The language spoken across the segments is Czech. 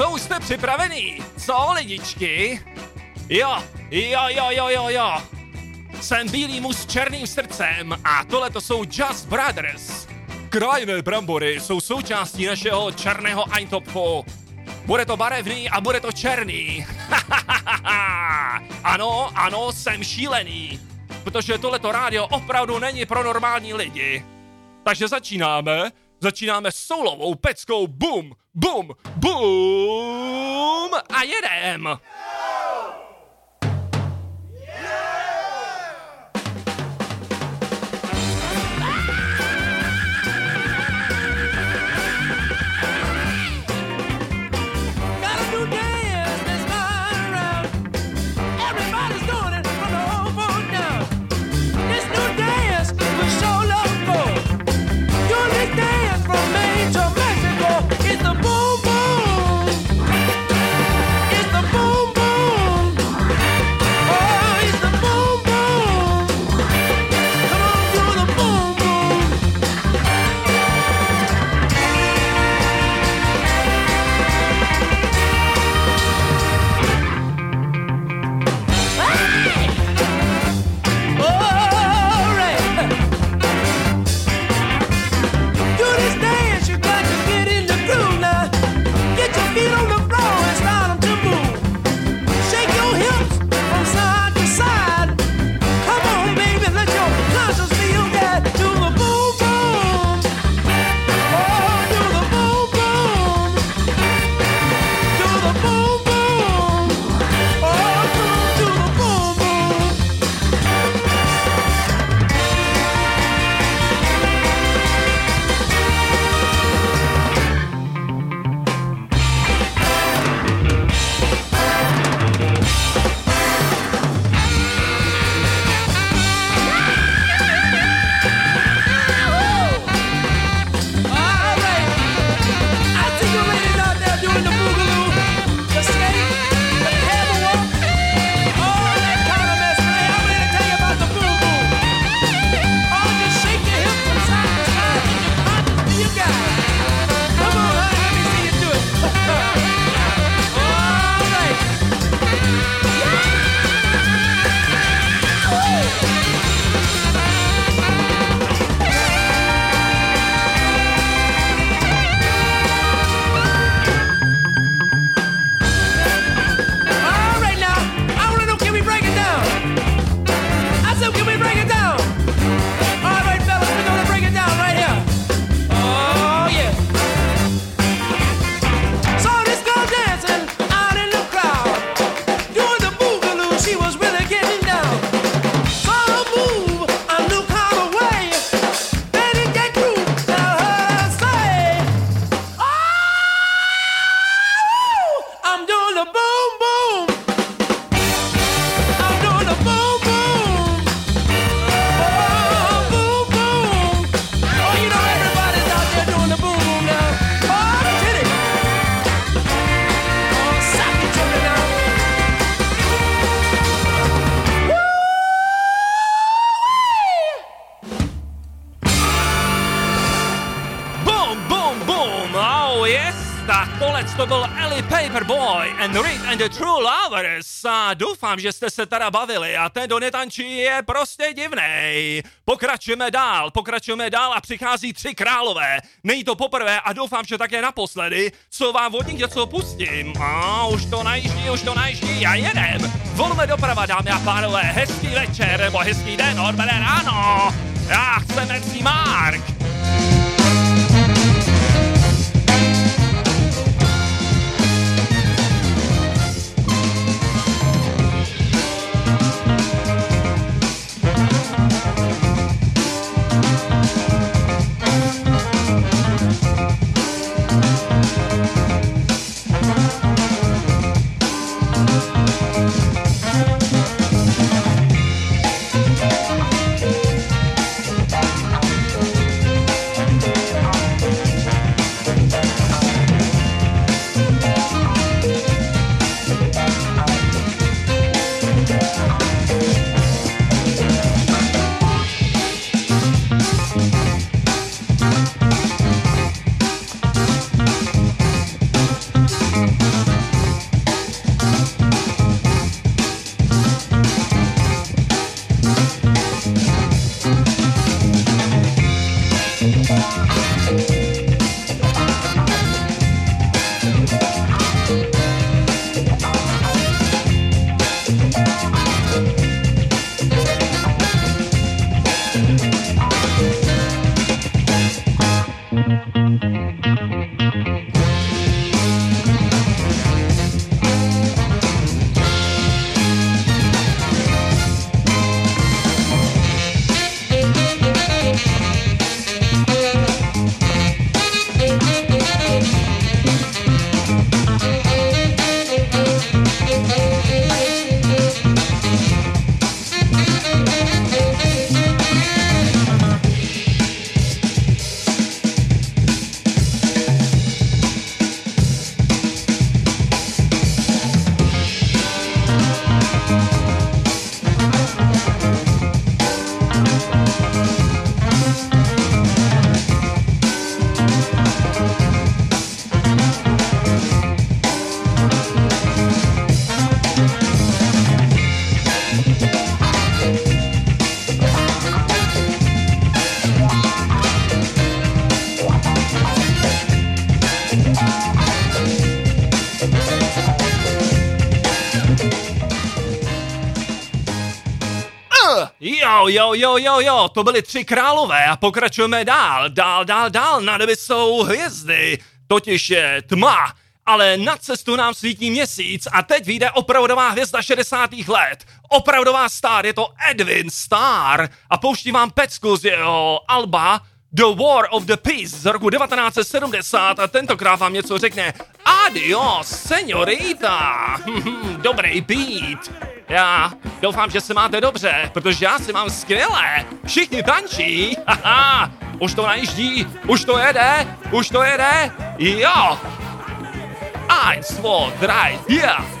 Co už jste připravený? Co, lidičky? Jo, jo, jo, jo, jo, jo. Jsem bílý muž s černým srdcem a tohle to jsou Just Brothers. Krajné brambory jsou součástí našeho černého Eintopfu. Bude to barevný a bude to černý. ano, ano, jsem šílený. Protože tohleto rádio opravdu není pro normální lidi. Takže začínáme. Začínáme solovou peckou. Bum, bum, bum a jedem! and Read and the True Lovers. A doufám, že jste se teda bavili a ten donetančí je prostě divný. Pokračujeme dál, pokračujeme dál a přichází tři králové. Není to poprvé a doufám, že také naposledy, co vám od nich něco pustím. A už to najíždí, už to najíždí a jedem. Volme doprava, dámy a pánové, hezký večer nebo hezký den, odbere ráno. Já chceme Mark. Jo, jo, jo, jo, to byly tři králové a pokračujeme dál, dál, dál, dál, na nebi jsou hvězdy, totiž je tma, ale na cestu nám svítí měsíc a teď vyjde opravdová hvězda 60. let. Opravdová star, je to Edwin Star a pouštím vám pecku z jeho alba The War of the Peace z roku 1970 a tentokrát vám něco řekne Adios, señorita. Dobrý beat. Já doufám, že se máte dobře, protože já si mám skvělé. Všichni tančí. Haha, už to najíždí, už to jede, už to jede. Jo. Eins, zwei, drei, yeah.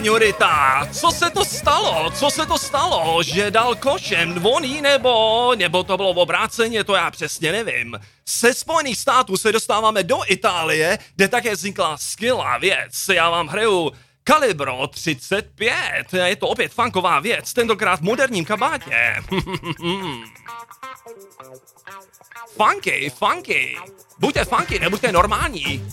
Señorita. Co se to stalo? Co se to stalo? Že dal košem dvoný nebo, nebo to bylo v obráceně, to já přesně nevím. Se Spojených států se dostáváme do Itálie, kde také vznikla skvělá věc. Já vám hraju Calibro 35. Je to opět funková věc, tentokrát v moderním kabátě. funky, funky. Buďte funky, nebuďte normální.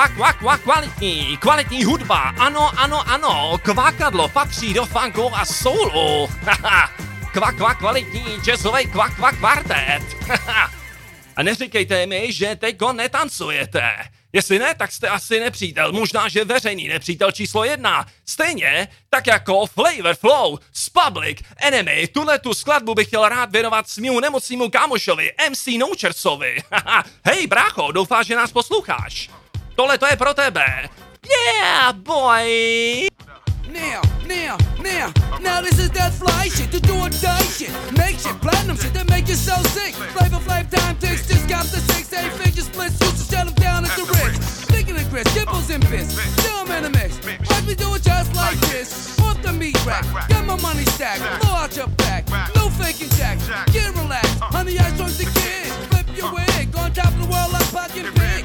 Kvak, kvak, kvak, kvalitní, kvalitní hudba, ano, ano, ano, kvakadlo patří do funku a soulu, haha, kvak, kvak, kvalitní jazzový kvak, kvak, kvartet. A neříkejte mi, že teďko netancujete. Jestli ne, tak jste asi nepřítel, možná, že veřejný nepřítel číslo jedna. Stejně tak jako Flavor Flow z Public Enemy. Tuhle tu skladbu bych chtěl rád věnovat svému nemocnému kámošovi MC Nouchersovi. Hej brácho, doufám, že nás posloucháš. Tohle to je pro tebe. Yeah, boy! Now, now, now, now this is that fly shit, the do or die shit. Make shit, platinum shit that make you so sick. Flavor Flav time takes just got the six, eight figure splits, used to shut them down at the wrist. Sticking the grits, dimples and bits, still I'm in a mix. Watch me do it just like this. Off the meat rack, get my money stacked, blow out your back. No faking jack, get relaxed. Honey, I joined the kid. Flip your wig, on top of the world like pocket pig.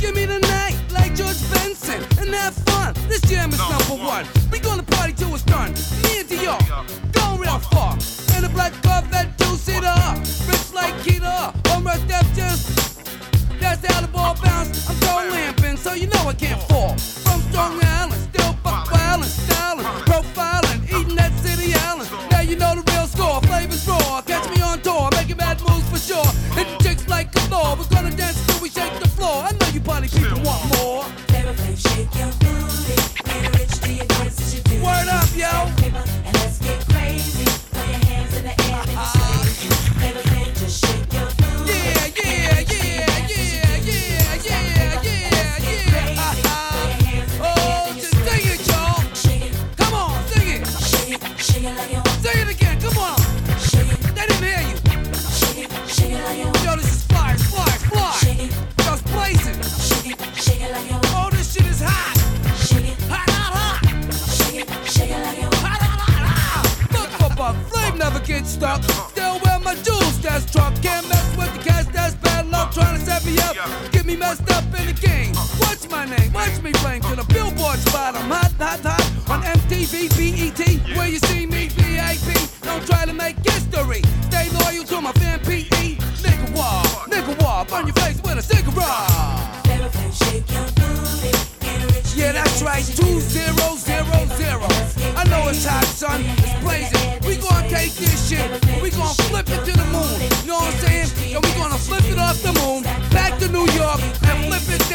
Give me the night like George Benson and have fun. This jam is number one. We gonna party till it's done. Me and Dior, going real far. In a black Corvette, two-seater, rich like Keita. On my step just that's the ball bounce. I'm throwing lamping, so you know I can't fall. From Strong Island, still buck wildin', styling, profiling, eating that city island. Now you know the real score, flavors raw. Catch me on tour, making bad moves for sure. Hitting chicks like a floor. We're gonna dance till we shake the floor. I you party people want more. Flav, shake your booty, get rich, do your dance as you do. Word up, yo. Messed up in the game. What's my name? Watch me flame to the billboard spot. I'm hot, hot, hot on MTV, BET. Where you see me, VIP. Don't try to make history. Stay loyal to my fan, PE. Nigga wall, nigga wall. Burn your face with a cigarette. Flavor Flav, shake your booty. Yeah, that's right, two zero zero zero. I know it's hot, son. It's blazing. We gonna take this shit, we gonna flip it to the moon. You know what I'm saying? And we gonna flip it off the moon,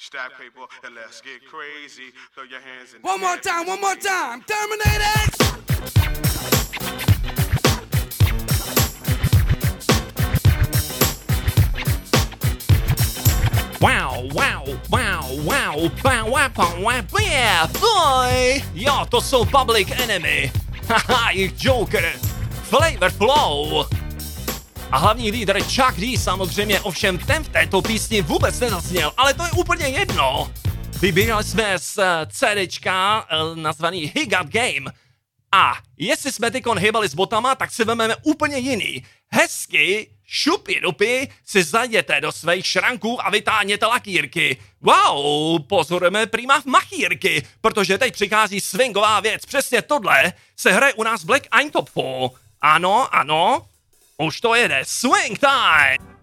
Stack paper and let's get crazy. Throw your hands in One more time, one more time. Terminator X. Wow, wow, wow, wow, wow, wow, wow, yeah, boy! Jo, to jsou Public Enemy. Haha, jich Joker. Flavor Flow. A hlavní lídr Chuck D samozřejmě ovšem ten v této písni vůbec nezazněl, ale to je úplně jedno. Vybírali jsme z eh, CDčka eh, nazvaný He Got Game. A jestli jsme tykon hýbali s botama, tak si vezmeme úplně jiný. Hezky, šupy dupy, si zajděte do svých šranků a vytáhněte lakírky. Wow, pozorujeme prima v machírky, protože teď přichází swingová věc. Přesně tohle se hraje u nás Black Eintopfu. Ano, ano, už to jede. Swing time!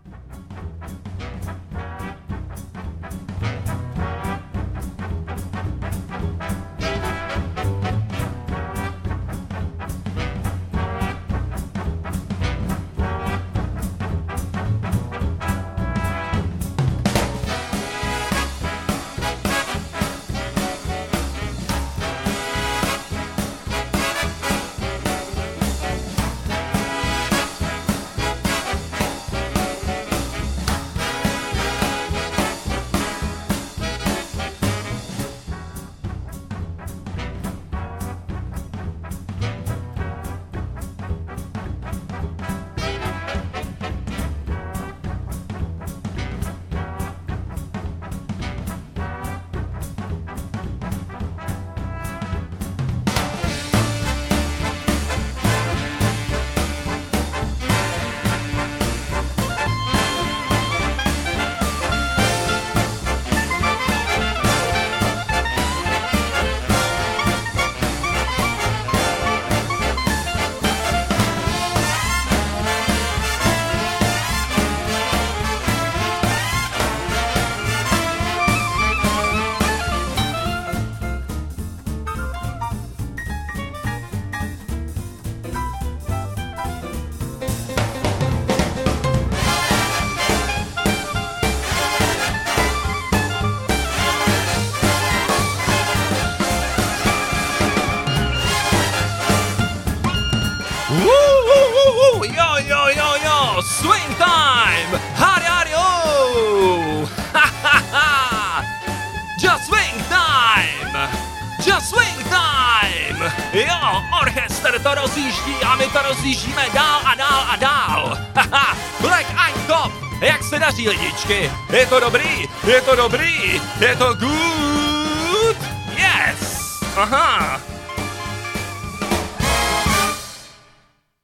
to rozjíždí a my to rozjíždíme dál a dál a dál. Haha, Black Eyed Top, jak se daří lidičky? Je to dobrý, je to dobrý, je to good, yes, aha.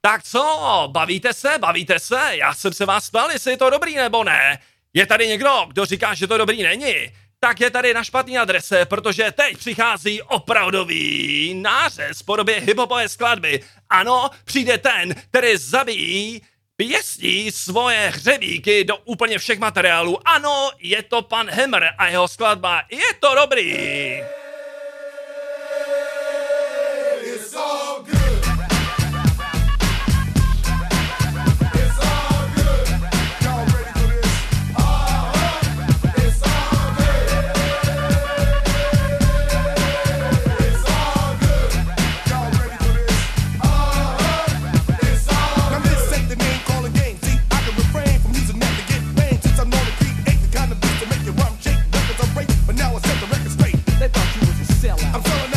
Tak co, bavíte se, bavíte se? Já jsem se vás ptal, jestli je to dobrý nebo ne. Je tady někdo, kdo říká, že to dobrý není? tak je tady na špatné adrese, protože teď přichází opravdový nářez v podobě hiphopové skladby. Ano, přijde ten, který zabíjí pěstí svoje hřebíky do úplně všech materiálů. Ano, je to pan Hemr a jeho skladba. Je to dobrý. It's all good. I'm feeling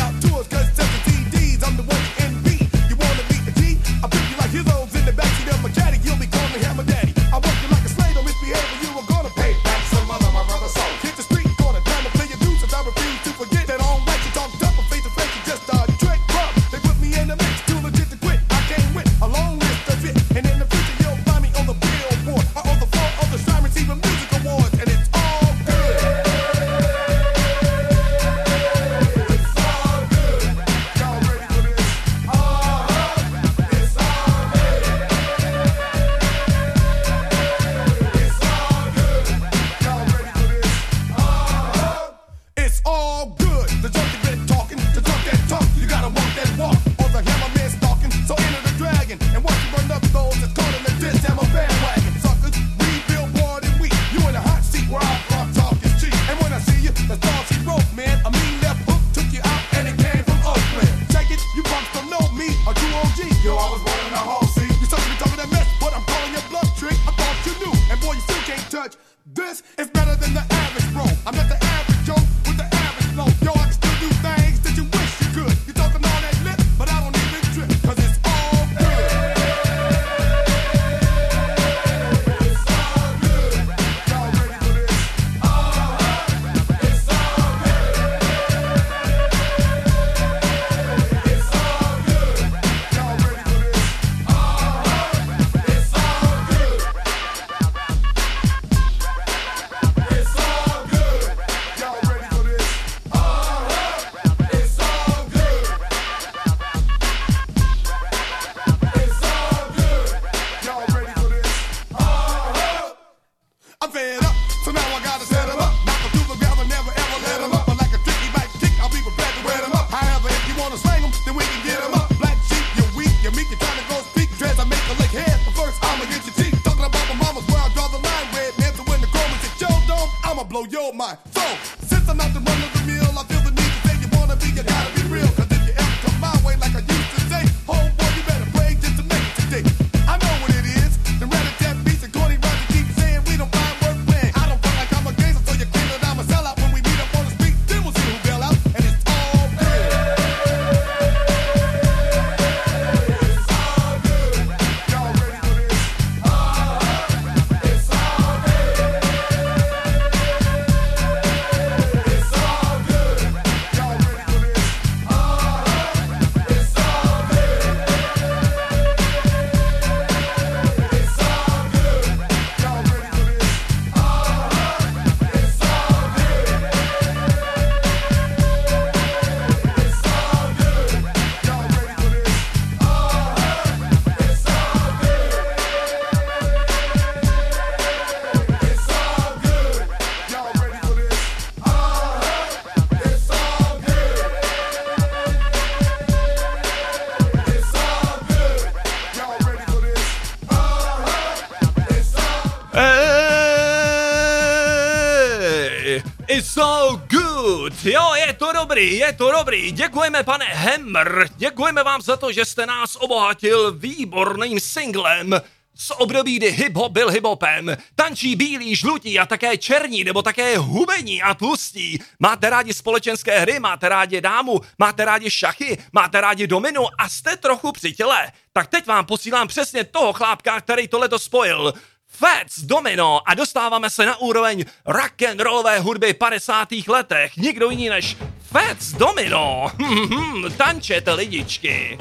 dobrý, je to dobrý. Děkujeme, pane Hemr. Děkujeme vám za to, že jste nás obohatil výborným singlem z období, kdy hip-hop byl hip-hopem. Tančí bílí, žlutí a také černí, nebo také hubení a tlustí. Máte rádi společenské hry, máte rádi dámu, máte rádi šachy, máte rádi dominu a jste trochu při těle. Tak teď vám posílám přesně toho chlápka, který tohle to spojil. Fats Domino a dostáváme se na úroveň rock and rollové hudby 50. letech. Nikdo jiný než Fats Domino. Tančete lidičky.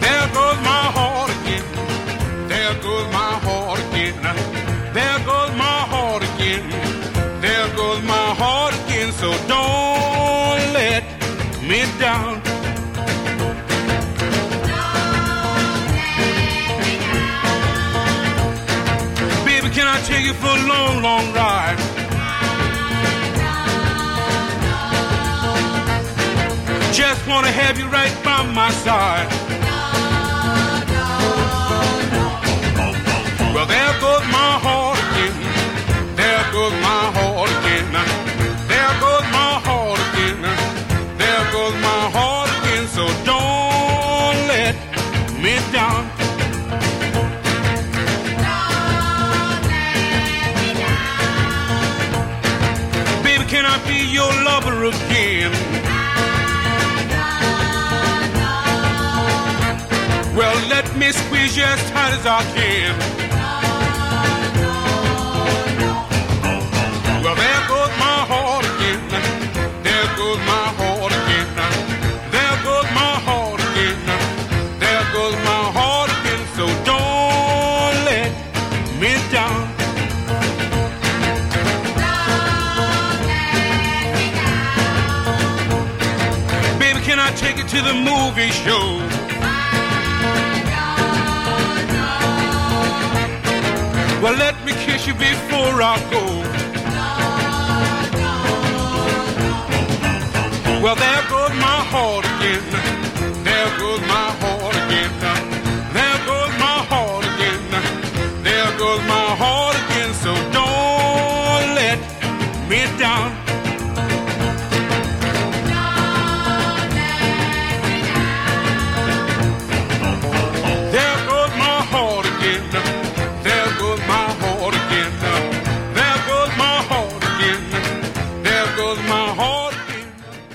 There goes my heart again. There goes my heart again. There goes my heart again. There goes my heart again. So don't let me down. Baby, can I take you for a long, long ride? Just wanna have you right by my side. As tight as I can. Well, there goes my heart again. There goes my heart again. There goes my heart again. There goes my heart again. So don't let me down. Baby, can I take it to the movie show? Kiss you before I go. Well, there goes my heart again. There goes my heart again. There goes my heart again. There goes my heart again. So don't let me down.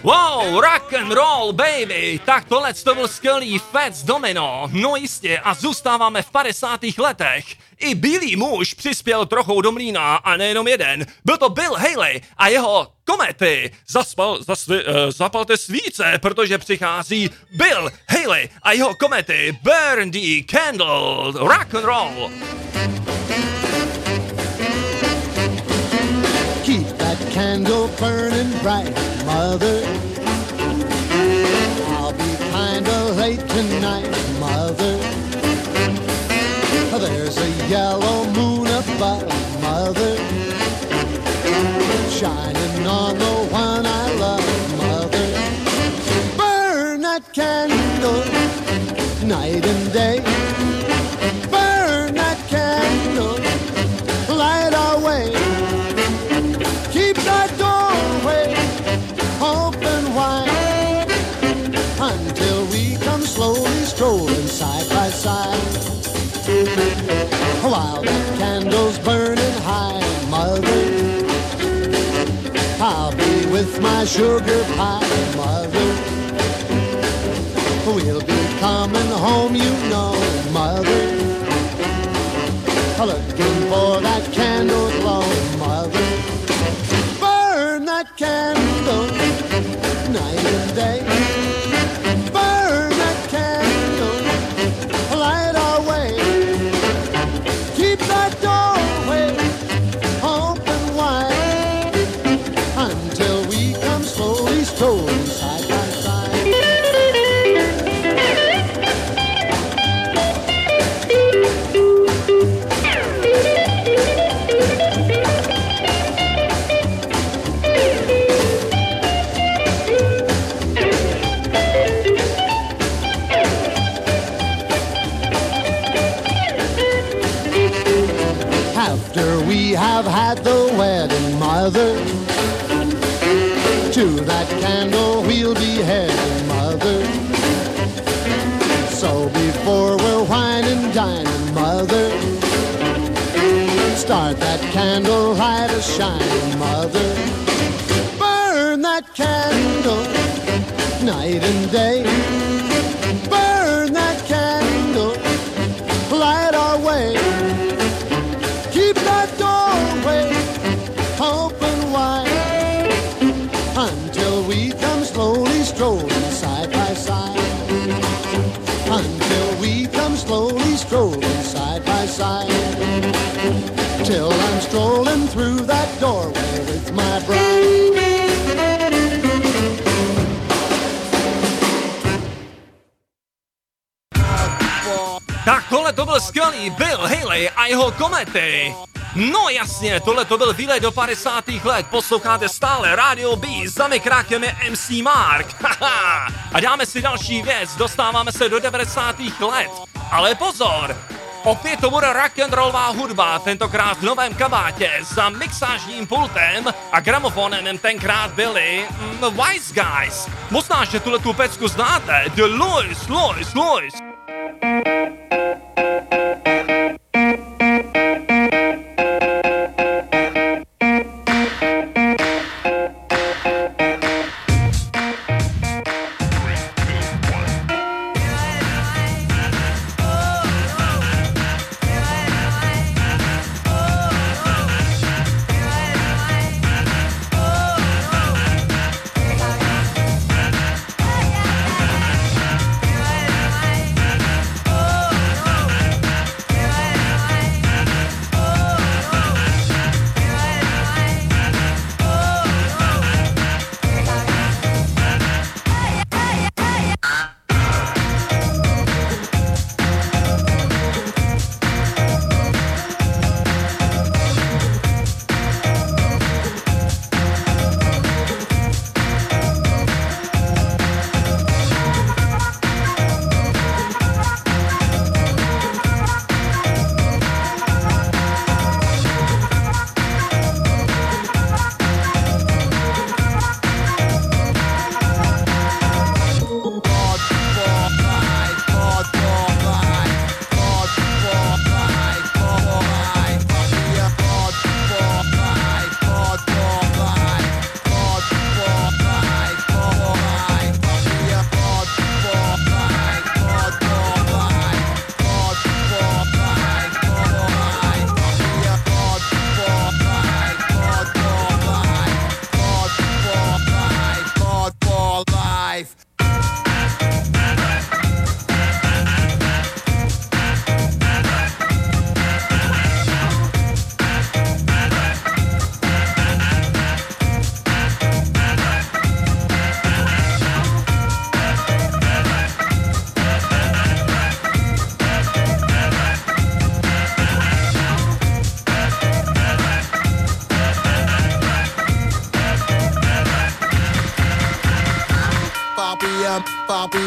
Wow, rock and roll, baby! Tak tohle to byl skvělý Fats Domino. No jistě, a zůstáváme v 50. letech. I bílý muž přispěl trochu do mlína a nejenom jeden. Byl to Bill Haley a jeho komety. Zaspal, zasvi, uh, zapalte svíce, protože přichází Bill Haley a jeho komety. Burn the candle, rock and roll. Candle burning bright, mother. I'll be kinda late tonight, mother. There's a yellow moon above, mother. Shining on the one I love, mother. Burn that candle night and day. My sugar pie, mother. We'll be coming home, you know, mother. Looking for that candle glow, mother. Burn that candle have had the wedding, mother, to that candle we'll be heading, mother. So before we're whining, dining, mother, Start that candle light a shine, mother. Burn that candle night and day. Through that doorway with my bride. Tak tohle to byl skvělý Bill Haley a jeho komety. No jasně, tohle to byl výlet do 50. let, posloucháte stále Radio B, za mikrákem je MC Mark. A dáme si další věc, dostáváme se do 90. let. Ale pozor, opět to bude rock and rollová hudba, tentokrát v novém kabátě, za mixážním pultem a gramofonem tenkrát byli mm, Wise Guys. Možná, že tuhle tu pecku znáte, The Louis, Louis, Louis.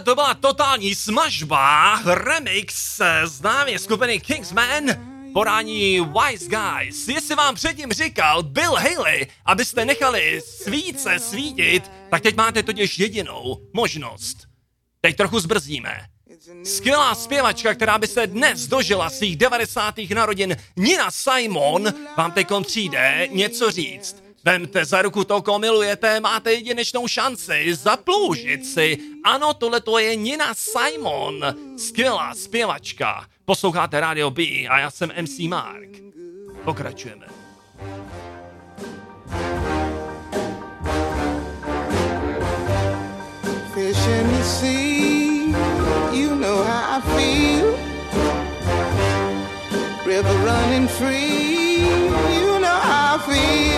tohle to byla totální smažba, remix známé skupiny Kingsman, podání Wise Guys. Jestli vám předtím říkal Bill Haley, abyste nechali svíce svítit, tak teď máte totiž jedinou možnost. Teď trochu zbrzdíme. Skvělá zpěvačka, která by se dnes dožila svých 90. narodin, Nina Simon, vám teď přijde něco říct. Vemte za ruku to, koho milujete, máte jedinečnou šanci zaploužit si. Ano, tohle to je Nina Simon, skvělá zpěvačka. Posloucháte Radio B a já jsem MC Mark. Pokračujeme. Fish in the sea, you know how I feel. River running free, you know how I feel.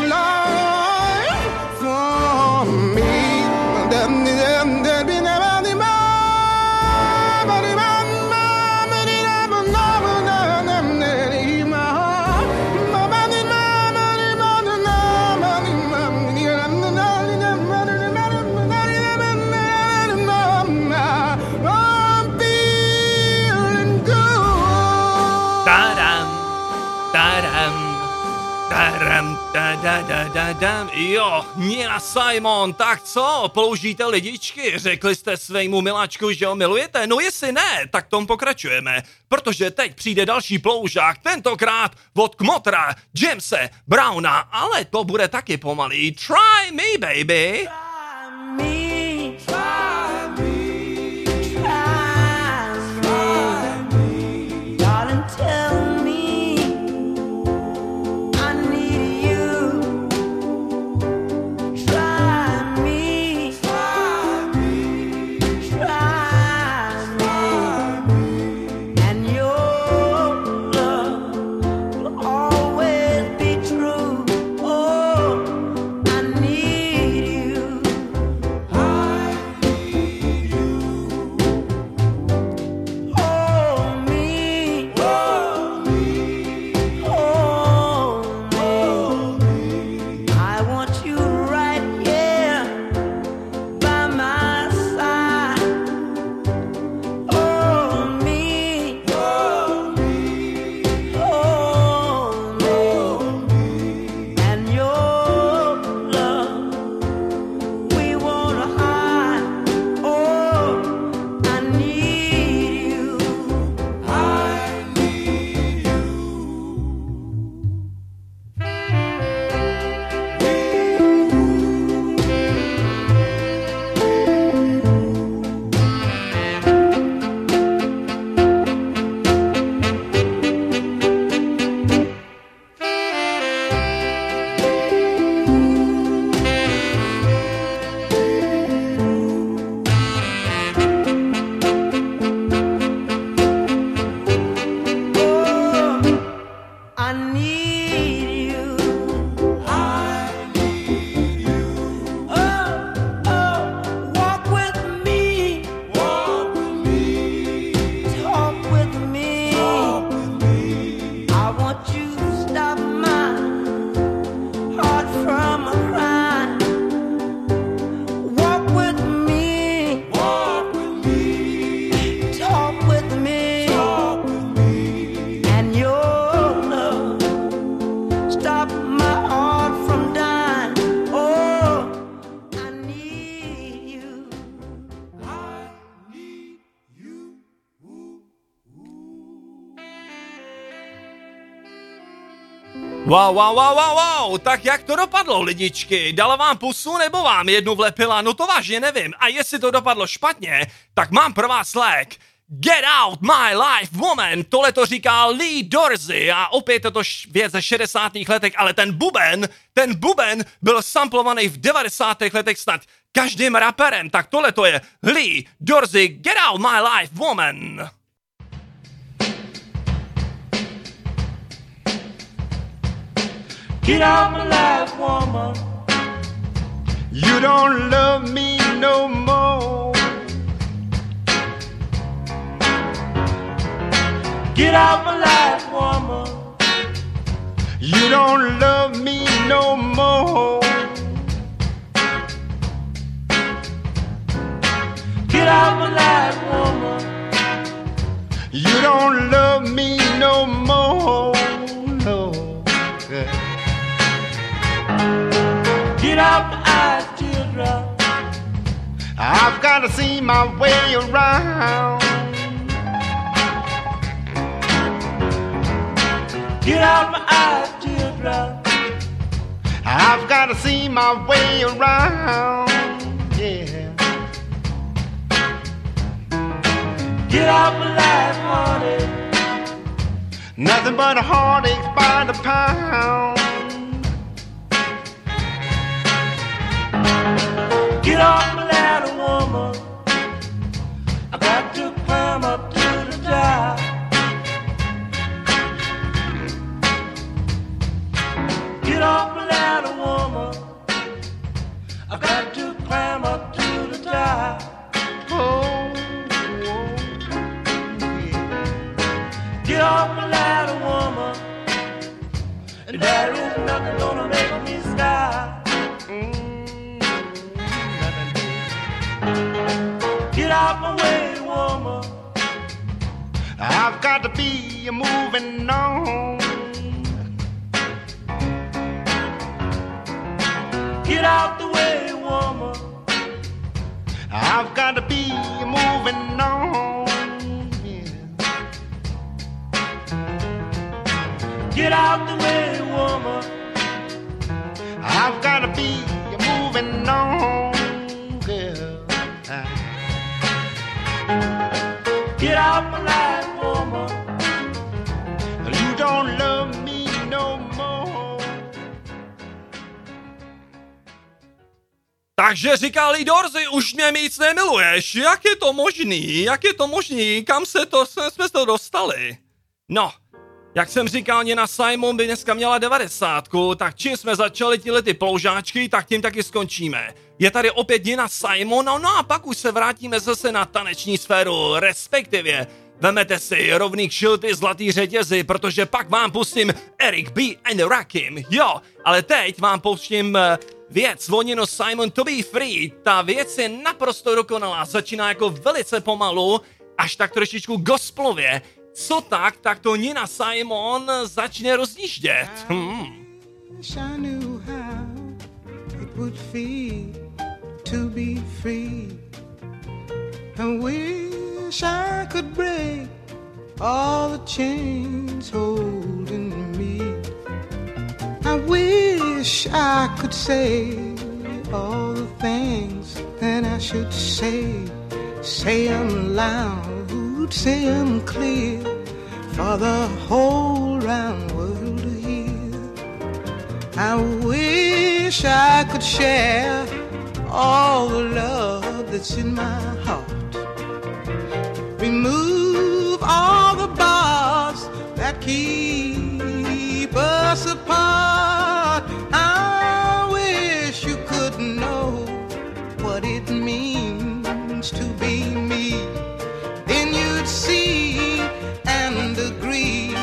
tadadadadam. Jo, Nina Simon, tak co, použijte lidičky, řekli jste svému miláčku, že ho milujete? No jestli ne, tak tom pokračujeme, protože teď přijde další ploužák, tentokrát od Kmotra, Jamese, Browna, ale to bude taky pomalý. Try me, baby. me, Wow, wow, wow, wow, wow, tak jak to dopadlo, lidičky? Dala vám pusu nebo vám jednu vlepila? No to vážně nevím. A jestli to dopadlo špatně, tak mám pro vás lék. Get out my life woman, tohle to říká Lee Dorsey a opět je to věc ze 60. letech, ale ten buben, ten buben byl samplovaný v 90. letech snad každým raperem, tak tohle to je Lee Dorsey, Get out my life woman. Get out my life, woman. You don't love me no more. Get out my life, woman. You don't love me no more. Get out my life, woman. You don't love me no more. Get out my eyes, teardrop. I've got to see my way around. Get out my eyes, teardrop. I've got to see my way around. Yeah. Get out my life, honey. Nothing but a heartache by the pound. There is nothing gonna make me stop. Mm, get out my way, woman. I've got to be moving on. Get out the way, woman. I've got to be moving on. Yeah. Get out the way, woman. I've got to be moving on, girl. Get out my life, woman. You don't love me no more. Takže říká Lee Dorsey, už mě víc nemiluješ. Jak je to možný? Jak je to možný? Kam se to, jsme, jsme se to dostali? No, jak jsem říkal, Nina Simon by dneska měla 90, tak čím jsme začali tyhle ty ploužáčky, tak tím taky skončíme. Je tady opět Nina Simon, no, no a pak už se vrátíme zase na taneční sféru, respektive Vemete si rovných šilty zlatý řetězy, protože pak vám pustím Eric B. and Rakim, jo, ale teď vám pustím eh, věc voněno Simon To Be Free. Ta věc je naprosto dokonalá, začíná jako velice pomalu, až tak trošičku gospelově. Co tak, tak to Nina Simon začne rozjíždět. Hmm. all the chains holding me. I wish I could say all the things that I should say. Say them loud, them clear for the whole round world to hear. I wish I could share all the love that's in my heart. Remove all the bars that keep us apart. I wish you could know what it means to be. You'd see and agree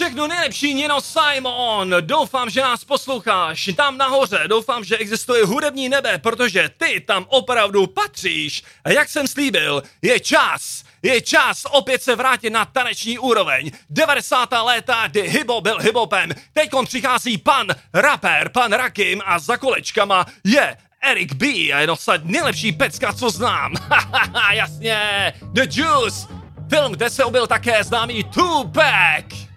všechno nejlepší, Nino Simon. Doufám, že nás posloucháš tam nahoře. Doufám, že existuje hudební nebe, protože ty tam opravdu patříš. A jak jsem slíbil, je čas. Je čas opět se vrátit na taneční úroveň. 90. léta, kdy hibo byl hibopem. Teďkon přichází pan rapper, pan Rakim a za kolečkama je Eric B. a je snad nejlepší pecka, co znám. Jasně. The Juice. Film, kde se objevil také známý Tupac.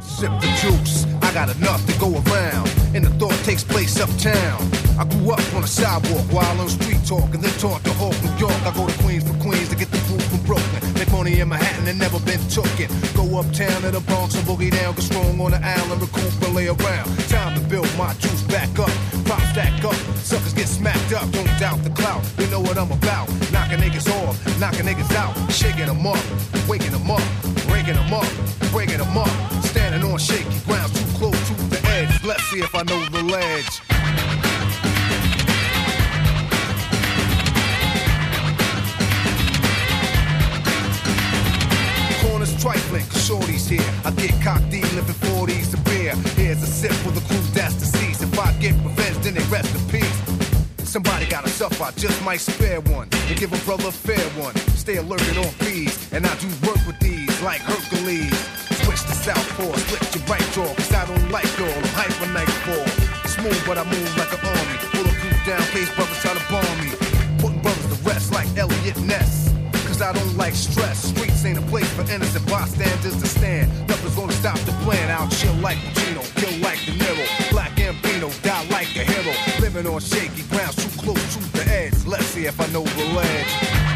Sip the juice, I got enough to go around. And the thought takes place uptown. I grew up on the sidewalk while on street talk and then taught to Hawk, New York. I go to Queens for Queens to get the food from Brooklyn. Make money in Manhattan and never been tooken. Go uptown to the Bronx and boogie down, get strong on the island, recoup and lay around. Time to build my juice back up. Pop stack up, suckers get smacked up. Don't doubt the clout, you know what I'm about. Knocking niggas off, knocking niggas out, shaking them up, waking them up, breaking them up, breaking them up. Standing on shaky ground, too close to the edge. Let's see if I know the ledge. Corners trifling, shorty's here. I get cocked living 40s to beer. Here's a sip for the crew that's deceased. If I get revenge, then they rest in peace. Somebody gotta suffer, I just might spare one and give a brother a fair one. Stay alert and on fees, and I do work with these like Hercules. Switch to southpaw, split your right jaw, cause I don't like y'all. I'm hyper nightfall. Smooth, but I move like an army. Bulletproof down, case brothers try to bomb me. Putting brothers to rest like Elliot Ness. Cause I don't like stress. Streets ain't a place for innocent bystanders to stand. Nothing's gonna stop the plan. I'll chill like Pacino, kill like De Niro. Black and Ambino, die like a hero. Living on shaky grounds, too close to the edge. Let's see if I know the ledge.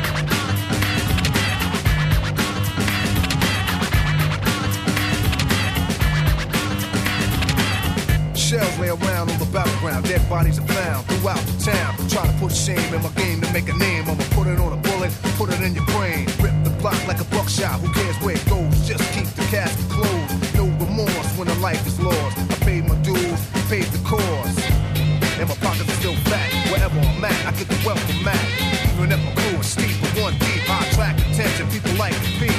Shells lay around on the battleground, dead bodies are found throughout the town. Try to put shame in my game to make a name. I'ma put it on a bullet, put it in your brain. Rip the block like a buckshot, who cares where it goes? Just keep the casket closed. No remorse when a life is lost. I paid my dues, I paid the cost. And my pockets are still fat. Wherever I'm at, I get the wealth from Mac. Even if my crew is steep, but one deep, I attract attention. People like to be.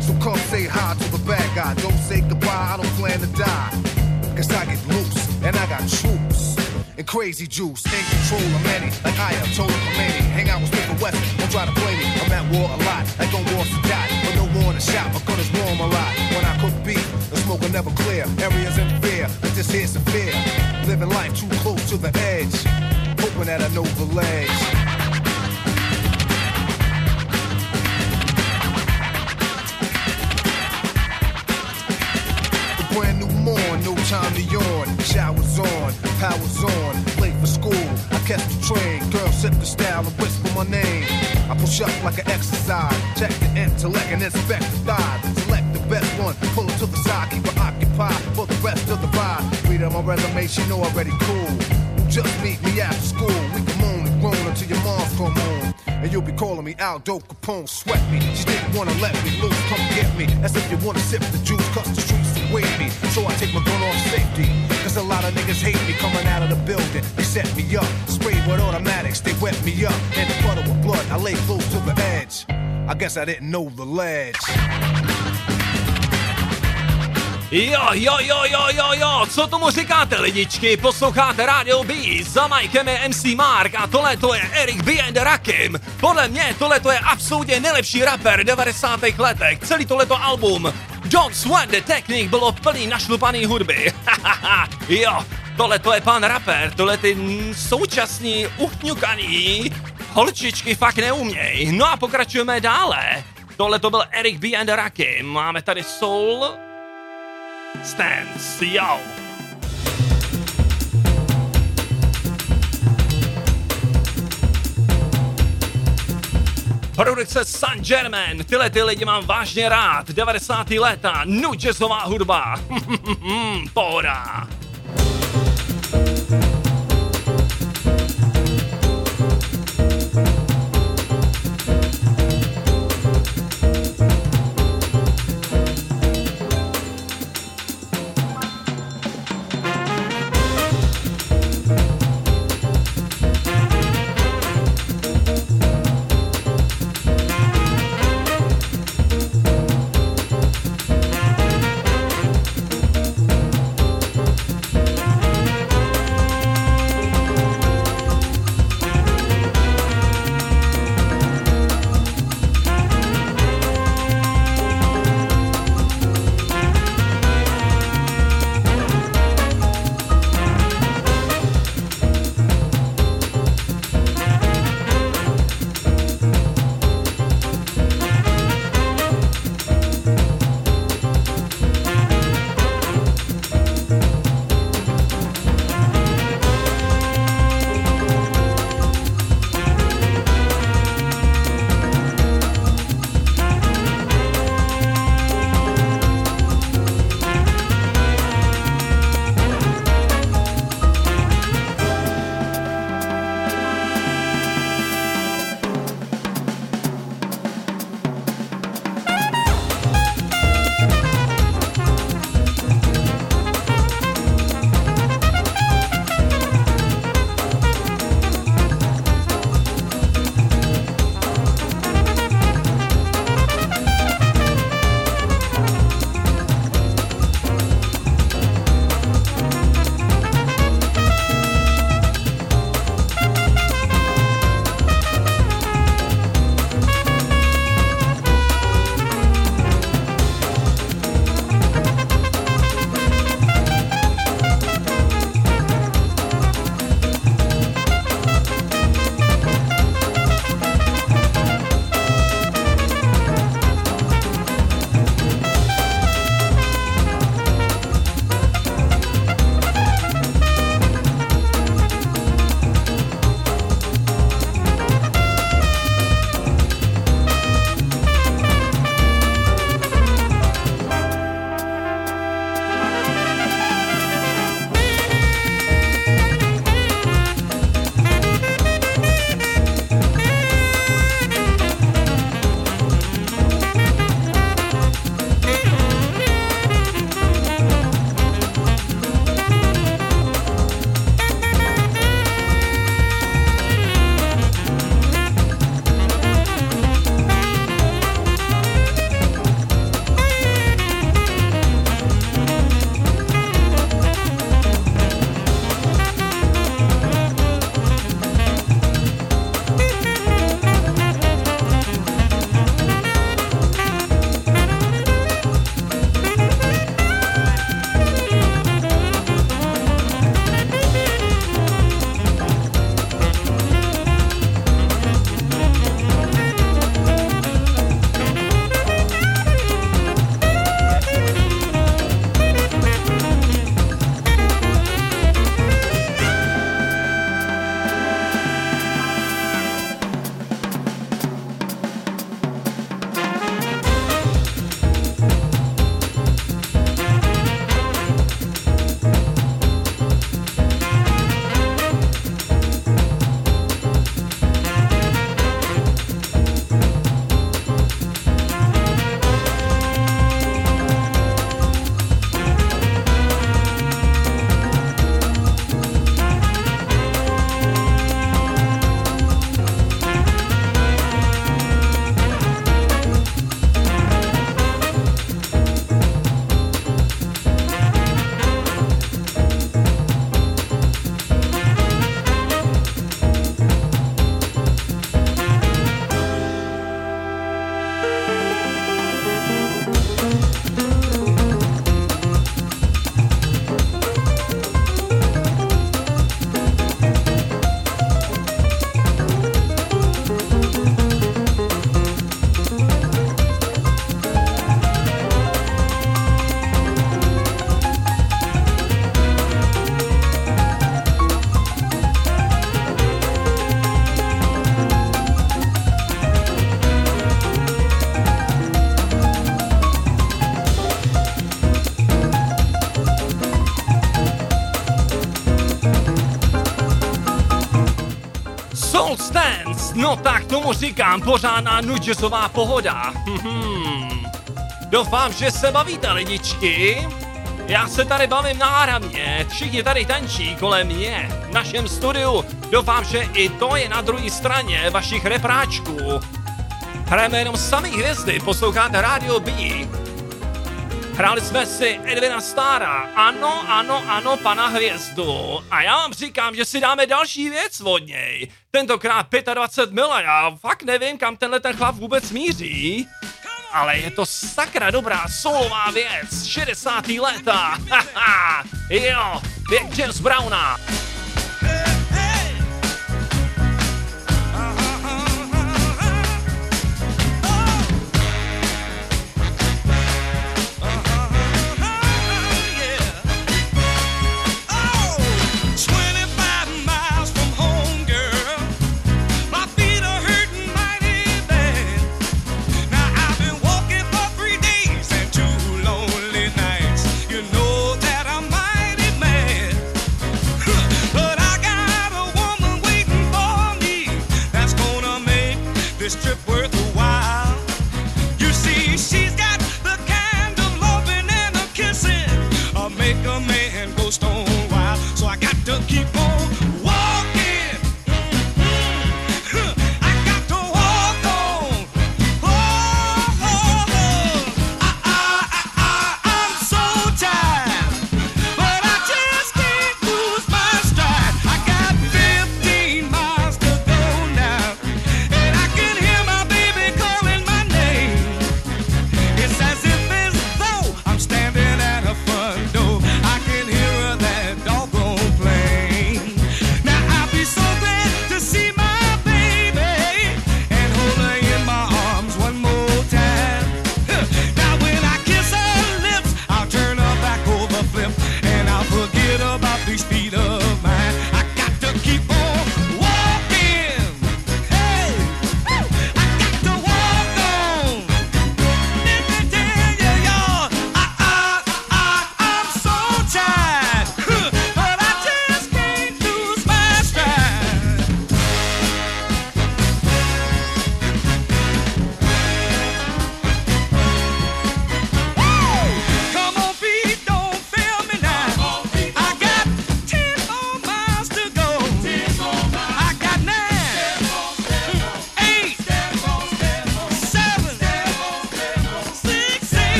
So come say hi to the bad guy. Don't say goodbye, I don't plan to die. Cause I get crazy juice, in control of many, like I am told Khomeini. Hang out with Smith Wesson, don't try to play me. I'm at war a lot, like on war to die. But no war the shop, my gun is warm a lot. When I cook beef, the smoke will never clear. Areas in fear, but this here's fear. Living life too close to the edge. Hoping that I know the ledge. Brand new morn, no time to yawn. Showers on, powers on, catch the train, girl sip the style and whisper my name. I push up like an exercise, check the intellect and inspect the thighs. Select the best one, pull it to the side, keep her occupied for the rest of the ride. Read on my resume, she know already cool. Just meet me after school. We can moan and groan until your mom's come home. And you'll be calling me Aldo Capone, sweat me. She didn't wanna let me loose, come get me. As if you wanna sip the juice, cause the streets me. So I take my gun off safety. Cause a lot of niggas hate me coming out of the building. They set me up, sprayed with automatics, they wet me up. And the puddle with blood, I lay close to the edge. I guess I didn't know the ledge. Jo, jo, jo, jo, jo, jo, co tomu říkáte lidičky? Posloucháte Radio B, za Mikem je MC Mark a tohle to je Eric B and Rakim. Podle mě tohle to je absolutně nejlepší rapper 90. letech. Celý tohleto album Don't Sweat the Technique bylo plný našlupaný hudby. jo, tohle to je pan rapper, tohle ty současní uchňukaný holčičky fakt neuměj. No a pokračujeme dále. Tohle to byl Eric B. and Racky. Máme tady Soul Stance, jo. Produkce San Germain, tyhle ty lidi mám vážně rád, 90. léta, nu jazzová hudba, pohoda. No tak tomu říkám pořádná nudžesová pohoda. Doufám, že se bavíte lidičky. Já se tady bavím náramně, všichni tady tančí kolem mě, v našem studiu. Doufám, že i to je na druhé straně vašich repráčků. Hrajeme jenom samý hvězdy, posloucháte Radio B. Hráli jsme si Edvina Stára, ano, ano, ano, pana Hvězdu. A já vám říkám, že si dáme další věc od něj. Tentokrát 25 mil a já fakt nevím, kam tenhle ten chlap vůbec míří. Ale je to sakra dobrá solová věc, 60. léta. Jo, věk James Browna.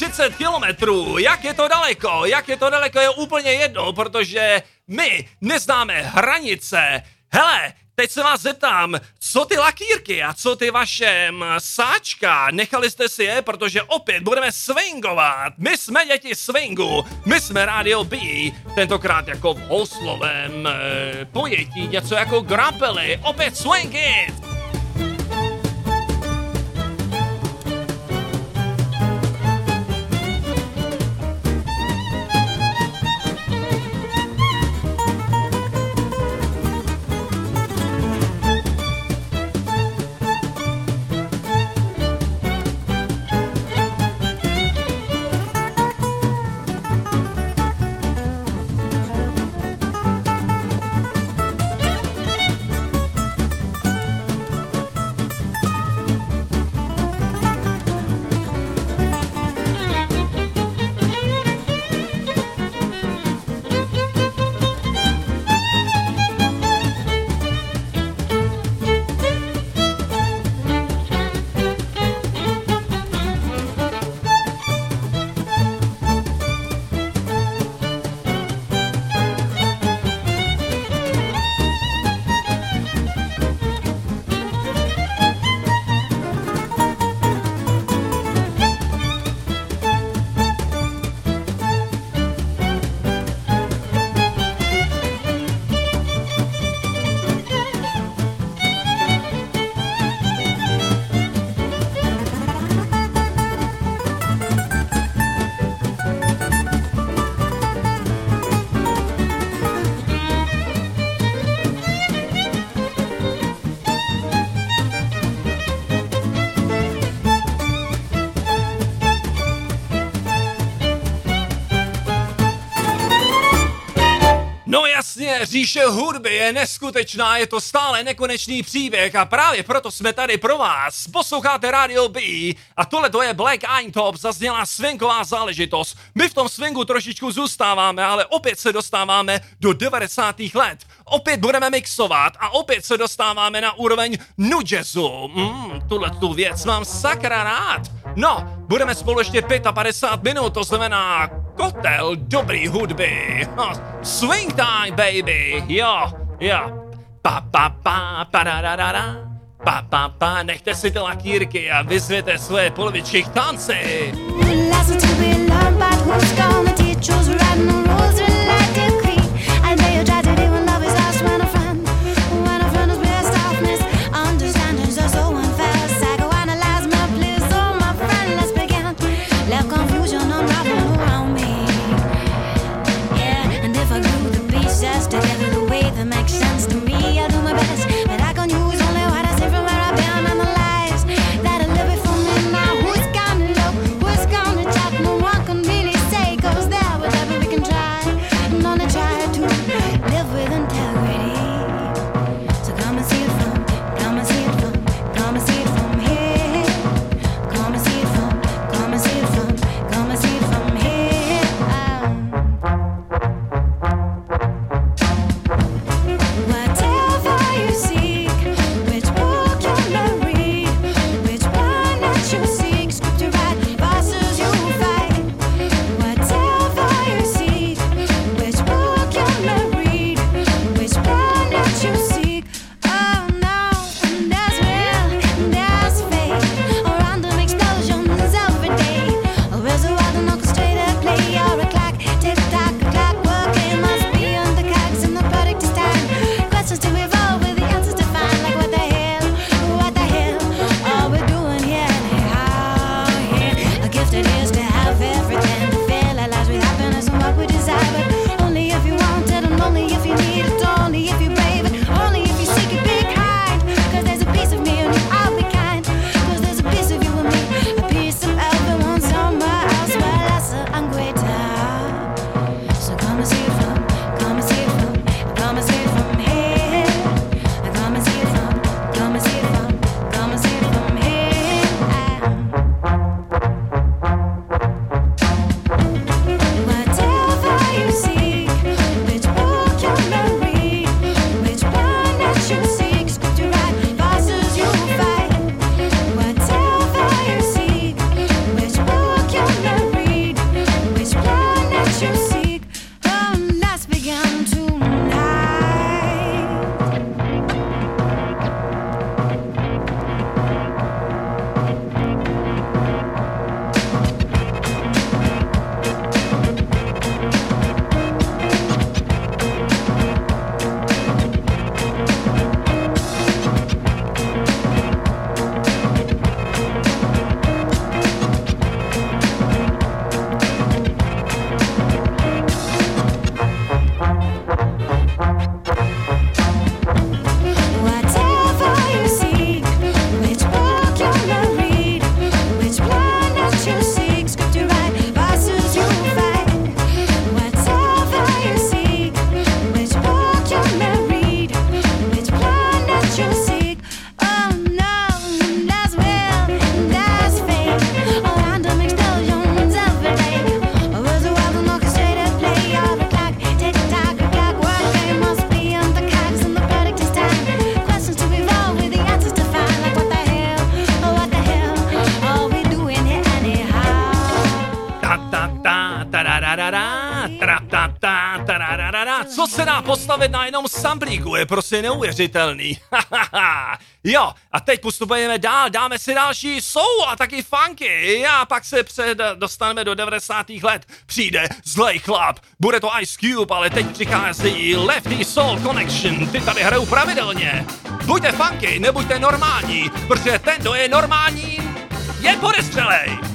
30 kilometrů. Jak je to daleko? Jak je to daleko je úplně jedno, protože my neznáme hranice. Hele, teď se vás zeptám, co ty lakírky a co ty vaše mm, sáčka, nechali jste si je, protože opět budeme swingovat. My jsme děti swingu, my jsme Radio B, tentokrát jako v houslovém eh, pojetí, něco jako grapely, opět swing it. týče hudby, je neskutečná, je to stále nekonečný příběh a právě proto jsme tady pro vás. Posloucháte Radio B a tohle to je Black Eintop, zazněla svinková záležitost. My v tom svingu trošičku zůstáváme, ale opět se dostáváme do 90. let opět budeme mixovat a opět se dostáváme na úroveň nu jazzu. Mm, tuhle tu věc mám sakra rád. No, budeme spolu ještě 55 minut, to znamená kotel dobrý hudby. Swing time, baby, jo, jo. Pa, pa, pa, pa, da, da, da, da. Pa, pa, pa, nechte si ty lakírky a vyzvěte svoje polovičky k tanci. Ooh, samplíku je prostě neuvěřitelný. jo, a teď postupujeme dál, dáme si další soul a taky funky. A pak se před, dostaneme do 90. let. Přijde zlej chlap, bude to Ice Cube, ale teď přichází Lefty Soul Connection. Ty tady hrajou pravidelně. Buďte funky, nebuďte normální, protože ten, kdo je normální, je podestřelej.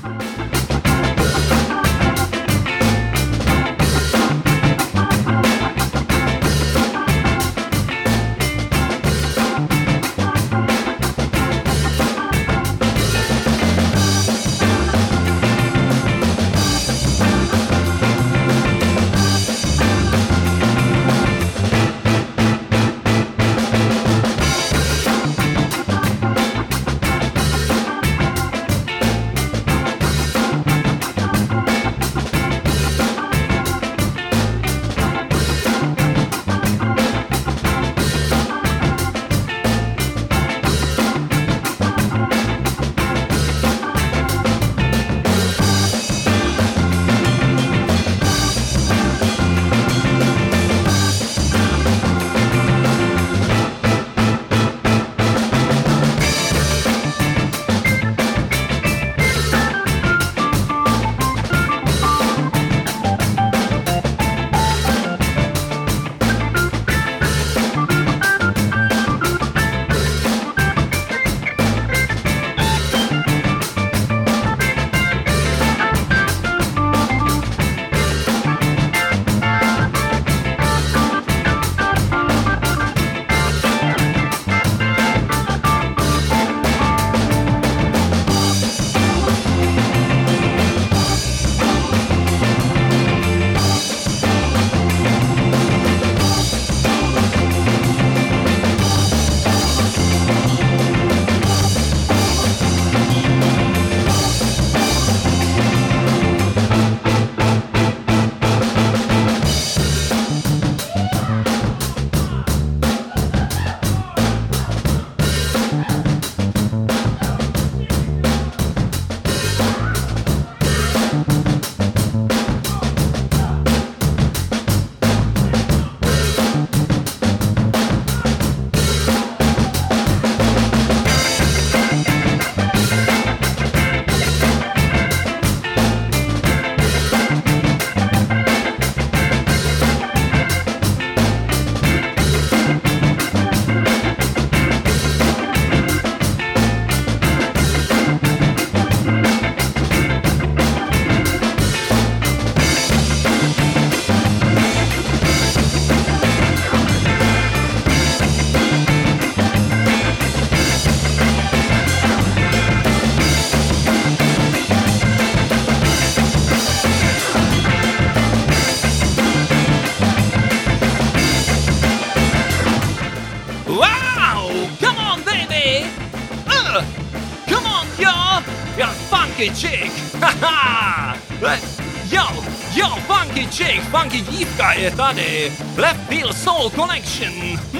Funky dívka je tady. Left Field Soul Connection.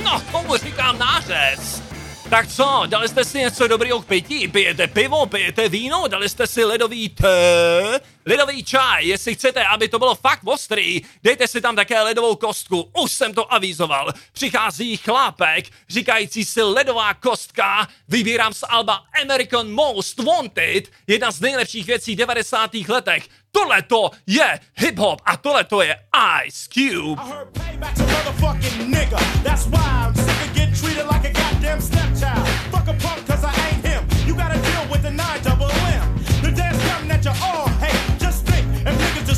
No, tomu říkám nářez. Tak co, dali jste si něco dobrýho k pití? Pijete pivo, pijete víno, dali jste si ledový té, ledový čaj, jestli chcete, aby to bylo fakt ostrý, dejte si tam také ledovou kostku, už jsem to avizoval. Přichází chlápek, říkající si ledová kostka, vybírám z Alba American Most Wanted, jedna z nejlepších věcí 90. letech. Tohle to je hip-hop a tohle to je Ice Cube. All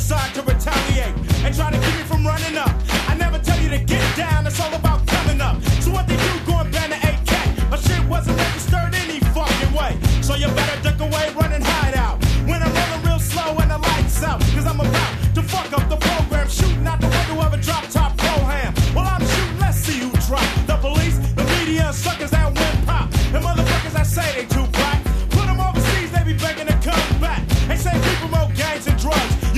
decide to retaliate and try to keep me from running up. I never tell you to get down, it's all about coming up. So what they do going ban the AK? My shit wasn't registered any fucking way. So you better duck away, run and hide out. When I'm rolling real slow and the lights out. Cause I'm about to fuck up the program. Shooting out the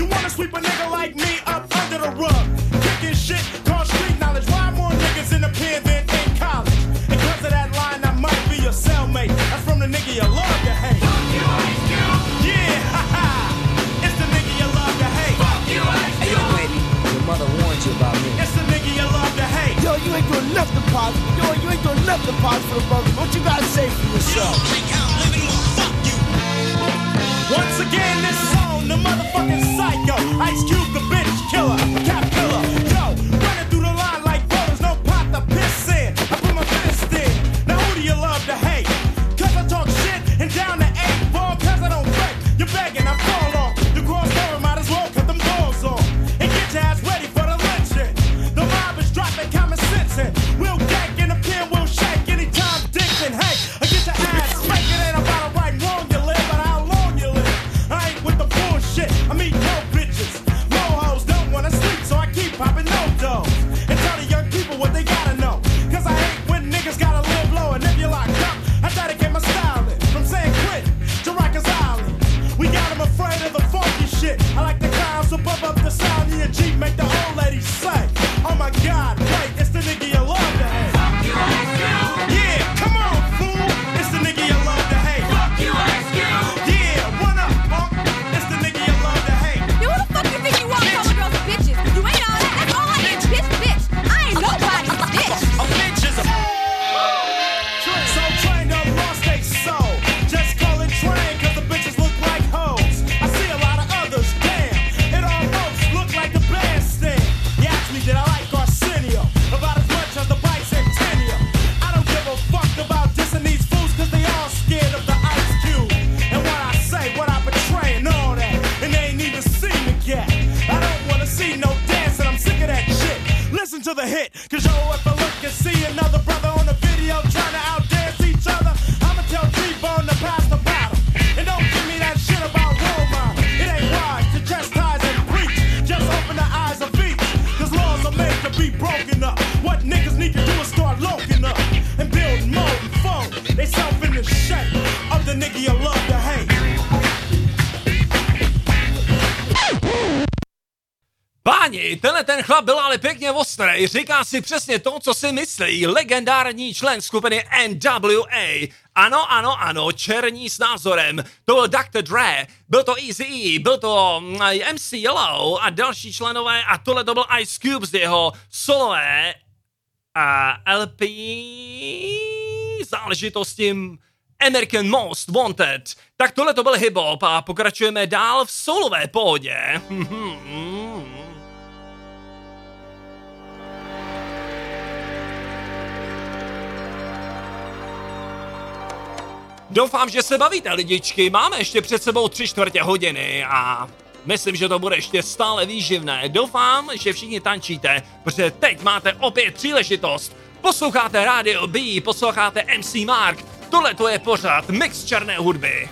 You wanna sweep a nigga like me up under the rug. Kicking shit, called street knowledge. Why more niggas in the pen than in college? And cause of that line, I might be your cellmate. That's from the nigga you love to hate. Yeah, ha ha. It's the nigga you love to hate. Fuck you, Hey, yo, baby, your mother warned you about me. It's the nigga you love to hate. Yo, you ain't doing nothing positive. Yo, you ain't doing nothing positive for the brother. What you gotta say for yourself? Once again, this song, the motherfucking psycho. Ice Cube, the bitch killer. Tenhle ten chlap byl ale pěkně ostrý, říká si přesně to, co si myslí legendární člen skupiny NWA. Ano, ano, ano, černí s názorem. To byl Dr. Dre, byl to Easy E, byl to mm, MC Yellow a další členové a tohle to byl Ice Cube z jeho solové a LP záležitosti American Most Wanted. Tak tohle to byl hip-hop a pokračujeme dál v solové pohodě. Doufám, že se bavíte, lidičky. Máme ještě před sebou tři čtvrtě hodiny a myslím, že to bude ještě stále výživné. Doufám, že všichni tančíte, protože teď máte opět příležitost. Posloucháte Radio B, posloucháte MC Mark. Tohle to je pořád mix černé hudby.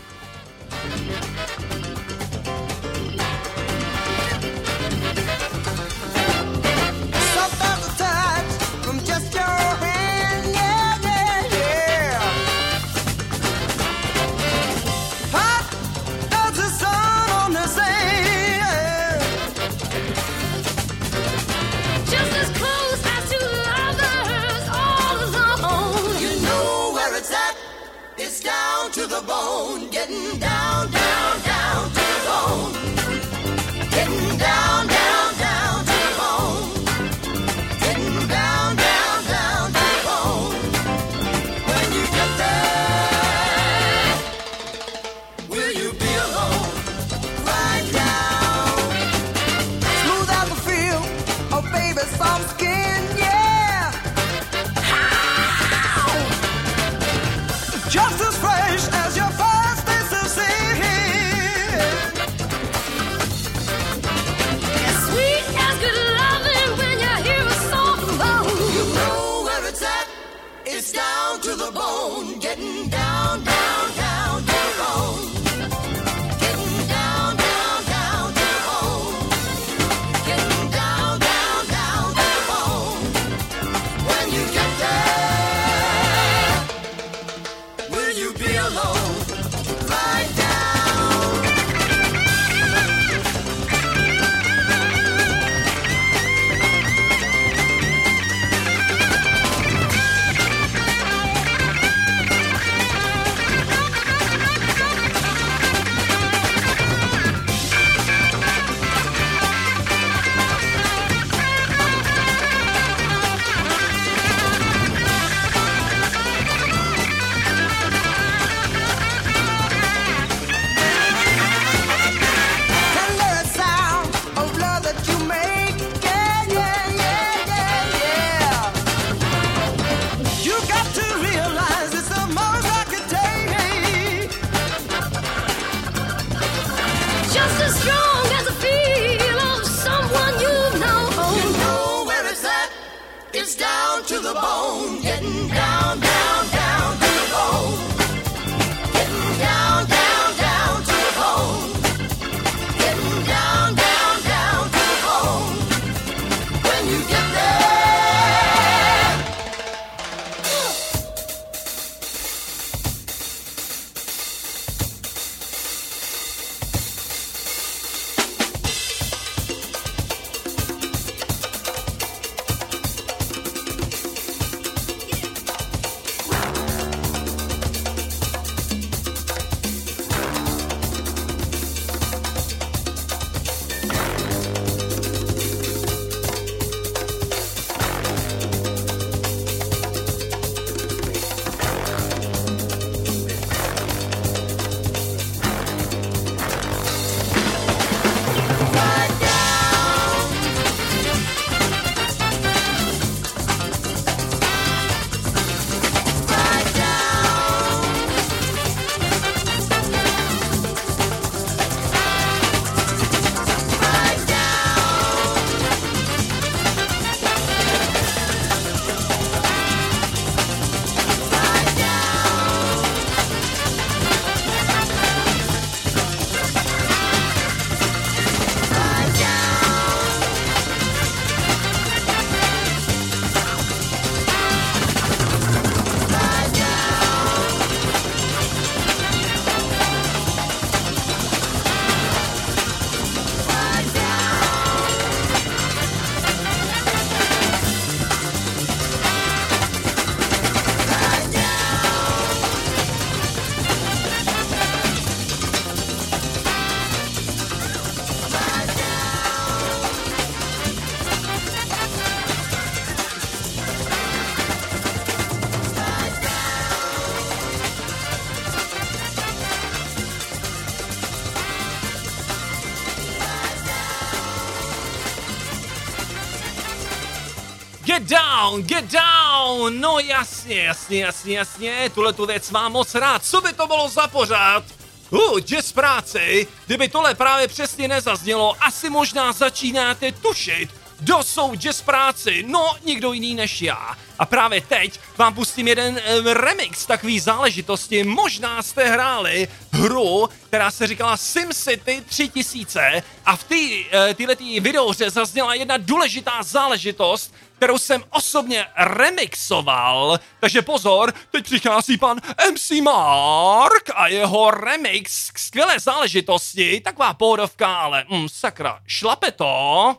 Down to the bone, down, get down! No jasně, jasně, jasně, jasně, tuhle tu věc mám moc rád. Co by to bylo za pořád? Uh, jazz práci, kdyby tohle právě přesně nezaznělo, asi možná začínáte tušit, kdo jsou jazz práci, no nikdo jiný než já. A právě teď vám pustím jeden remix takový záležitosti. Možná jste hráli hru, která se říkala SimCity 3000 a v té eh, této videohře zazněla jedna důležitá záležitost, kterou jsem osobně remixoval. Takže pozor, teď přichází pan MC Mark a jeho remix k skvělé záležitosti. Taková pohodovka, ale mm, sakra, šlape to.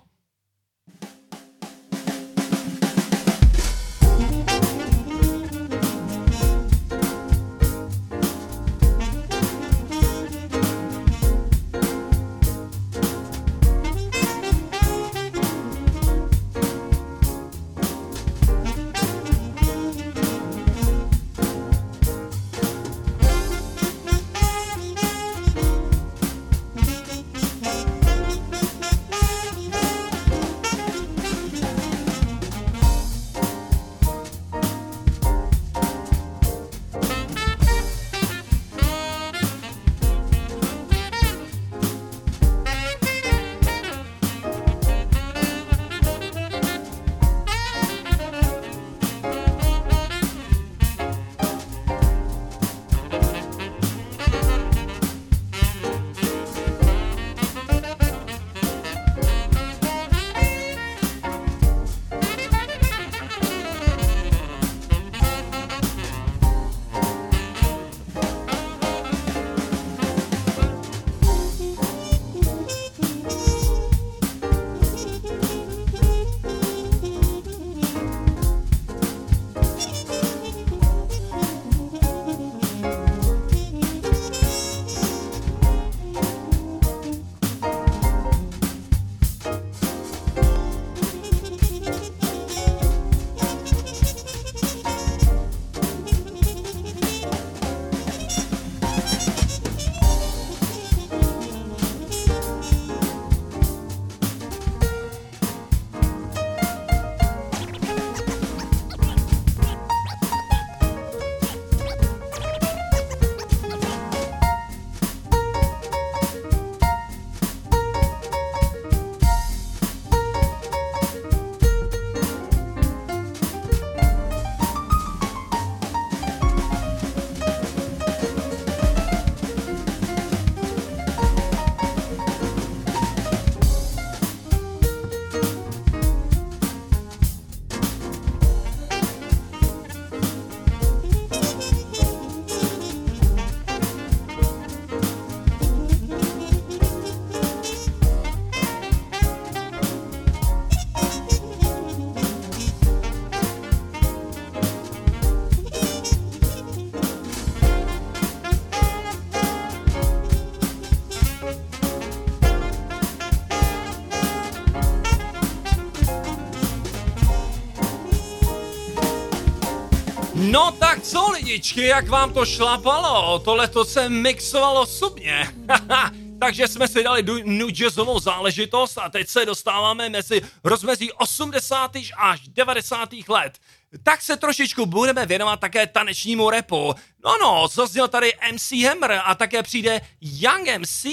Lidičky, jak vám to šlapalo? Tohle to se mixovalo subně. Takže jsme si dali nu jazzovou záležitost a teď se dostáváme mezi rozmezí 80. až 90. let. Tak se trošičku budeme věnovat také tanečnímu repu. No no, zazněl tady MC Hammer a také přijde Young MC.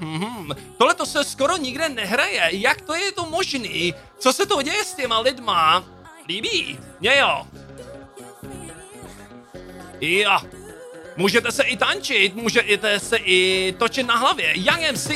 Mhm. Tohle to se skoro nikde nehraje. Jak to je to možný? Co se to děje s těma lidma? Líbí? Mně jo. Jo. Můžete se i tančit, můžete se i točit na hlavě. Young MC.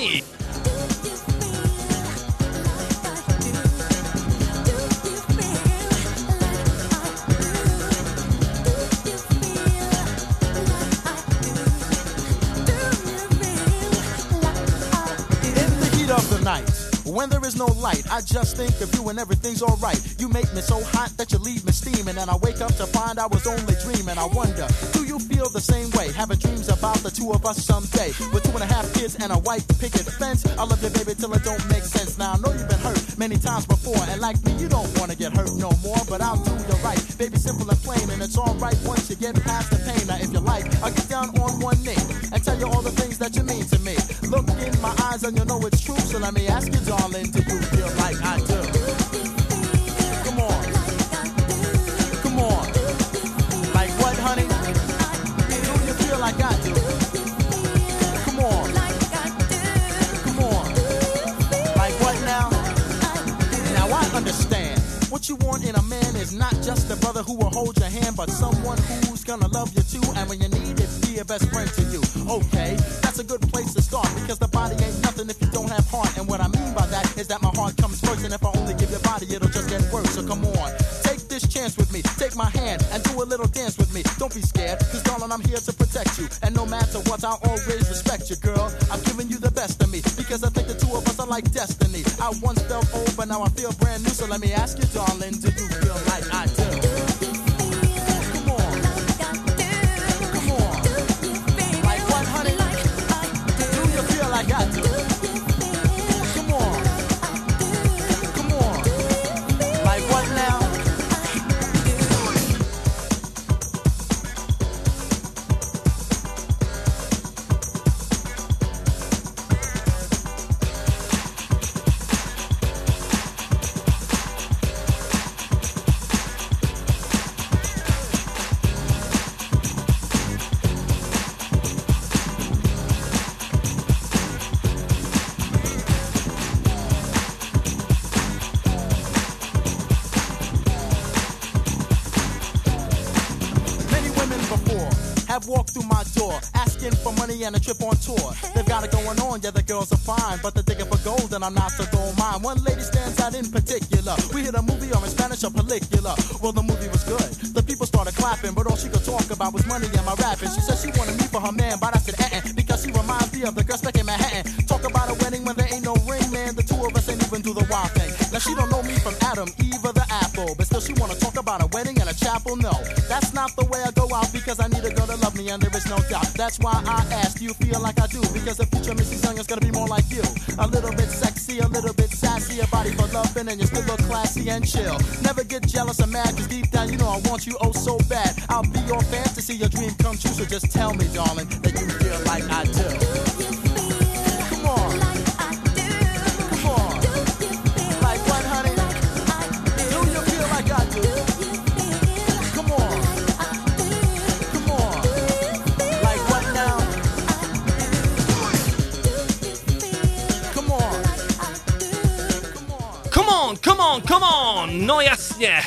When there is no light, I just think of you and everything's alright. You make me so hot that you leave me steaming, and I wake up to find I was only dreaming. I wonder, do you feel the same way? Having dreams about the two of us someday. With two and a half kids and a white picket fence. I love you, baby, till it don't make sense. Now I know you've been hurt many times before, and like me, you don't wanna get hurt no more. But I'll do you right, baby, simple and plain, and it's alright once you get past the pain. Now if you like, I'll get down on one knee and tell you all the things that you mean to me. Look in my eyes and you'll know it's true. So let me ask you, darling, do you feel like I do? Come on. Come on. Like what, honey? Do you feel like I do? Come on. Come on. Like what now? Now I understand. What you want in a man is not just a brother who will hold your hand, but someone who's gonna love you too. And when you need it, be a best friend to you. Okay, that's a good place to start because the body ain't nothing if you don't have heart. And what I is that my heart comes first, and if I only give your body, it'll just get worse. So come on, take this chance with me, take my hand and do a little dance with me. Don't be scared, cause darling, I'm here to protect you. And no matter what, I'll always respect you, girl. I'm giving you the best of me because I think the two of us are like destiny. I once felt old, but now I feel brand new. So let me ask you, darling, do you feel like I do? Come on. Come on. Like what, honey? Do you and a trip on tour. They've got it going on, yeah, the girls are fine, but they're digging for gold and I'm not, so don't mind. One lady stands out in particular. We hit a movie or in Spanish or Película. Well, the movie was good. The people started clapping, but all she could talk about was money and my rapping. She said she wanted me for her man, but I said, eh, because she reminds me of the girl stuck in Manhattan. Talk about a wedding when there ain't no ring, man. The two of us ain't even do the wild thing. Now she don't know me from Adam, Eve, or the apple, but still she wanna talk about a wedding and a chapel. No, and there is no doubt. That's why I asked, do you feel like I do? Because the future Mrs. Young is gonna be more like you. A little bit sexy, a little bit sassy, a body for loving, and you still look classy and chill. Never get jealous or mad, cause deep down you know I want you oh so bad. I'll be your fantasy, your dream come true, so just tell me, darling, that you feel like I do. No jasně.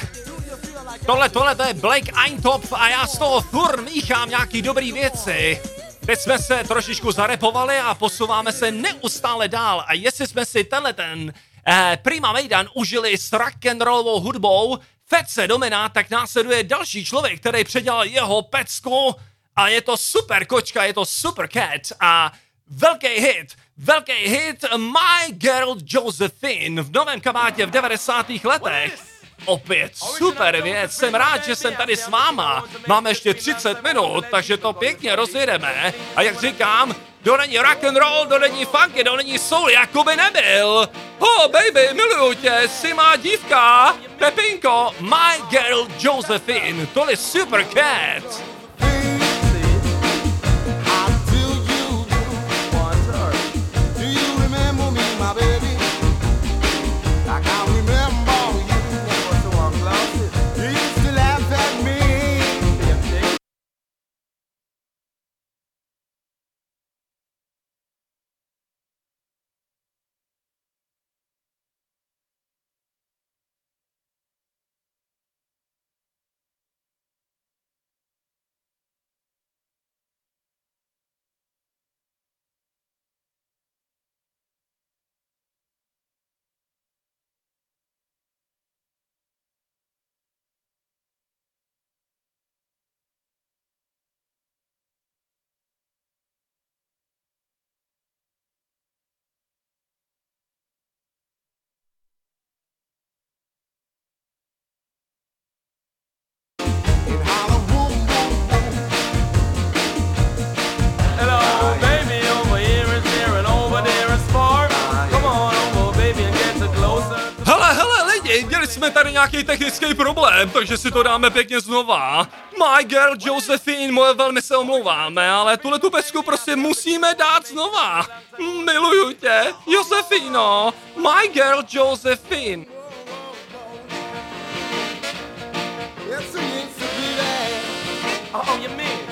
Tohle, tohle to je Blake Eintop a já z toho furt míchám nějaký dobrý věci. Teď jsme se trošičku zarepovali a posouváme se neustále dál a jestli jsme si tenhle ten eh, Prima Mejdan užili s rock'n'rollovou hudbou Fece Domina, tak následuje další člověk, který předělal jeho pecku a je to super kočka, je to super cat a Velký hit, velký hit My Girl Josephine v novém kabátě v 90. letech. Opět super věc, jsem rád, že jsem tady s váma. Máme ještě 30 minut, takže to pěkně rozjedeme. A jak říkám, do není rock and roll, do není funky, do není soul, jako by nebyl. Oh baby, miluju tě, jsi má dívka. Pepinko, My Girl Josephine, tohle super cat. jsme tady nějaký technický problém, takže si to dáme pěkně znova. My girl Josephine, moje velmi se omlouváme, ale tuhle tu pesku prostě musíme dát znova. Miluju tě, Josefino, my girl Josephine. Oh, you mean?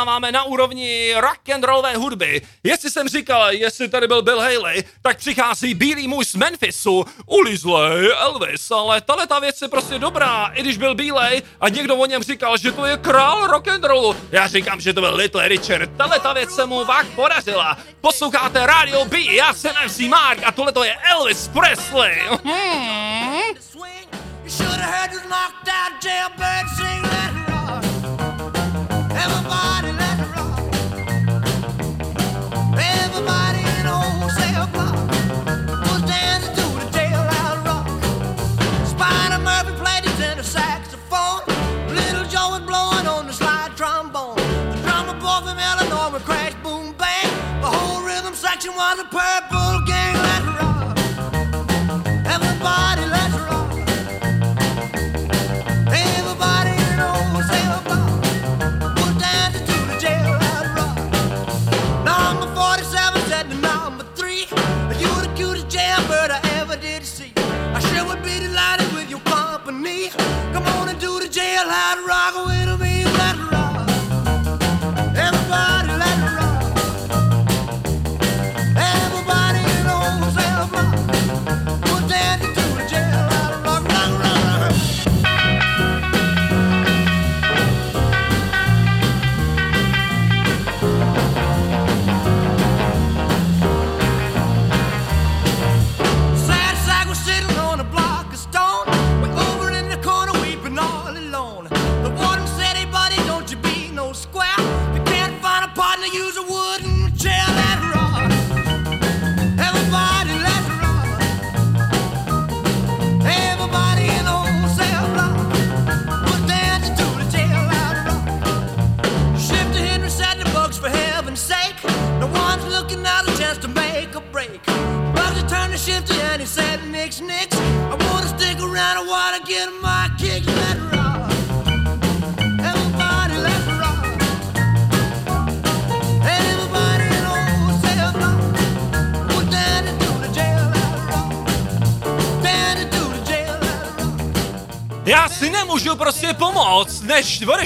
A zůstáváme na úrovni rock and rollové hudby. Jestli jsem říkal, jestli tady byl Bill Haley, tak přichází bílý muž z Memphisu, ulizlej Elvis, ale tahle ta věc je prostě dobrá, i když byl bílej a někdo o něm říkal, že to je král rock and rollu. Já říkám, že to byl Little Richard, tahle ta věc se mu vák podařila. Posloucháte Radio B, já jsem MC Mark a tohle to je Elvis Presley. Hmm. You should have heard this knocked out jailbird sing let want the pay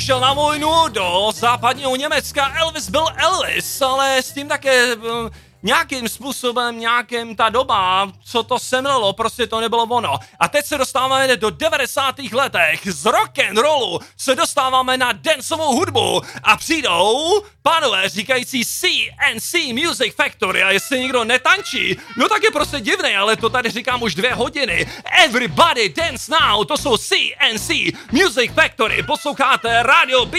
odešel na vojnu do západního Německa, Elvis byl Elvis, ale s tím také eh, nějakým způsobem, nějakým ta doba, co to semlelo, prostě to nebylo ono. A teď se dostáváme do 90. letech, z rock and rollu se dostáváme na dancovou hudbu a přijdou pánové říkající CNC Music Factory a jestli někdo netančí, no tak je prostě divný, ale to tady říkám už dvě hodiny. Everybody dance now, to jsou CNC Music Factory, posloucháte Radio B.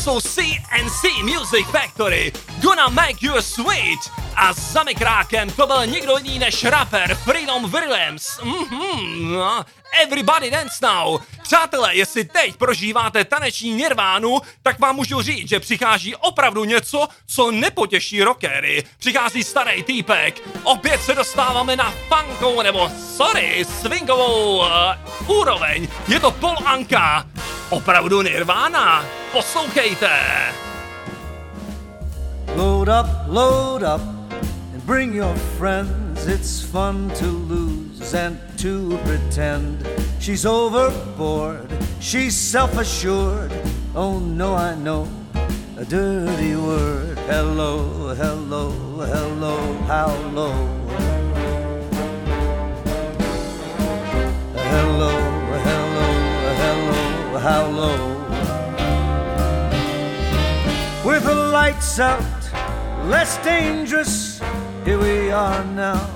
Jsou CNC Music Factory. Gonna make you sweet. A za mikrákem to byl nikdo jiný než rapper Freedom Williams. Mhm, no. Everybody dance now. Přátelé, jestli teď prožíváte taneční nirvánu, tak vám můžu říct, že přichází opravdu něco, co nepotěší rockery. Přichází starý týpek. Opět se dostáváme na funkovou, nebo sorry, swingovou uh, úroveň. Je to Paul Anka. Opravdu nirvána. Poslouchejte. Load up, load up, and bring your friends. It's fun to lose and to pretend. She's overboard, she's self assured. Oh no, I know a dirty word. Hello, hello, hello, how low? Hello, hello, hello, how low? With the lights out, less dangerous. Here we are now.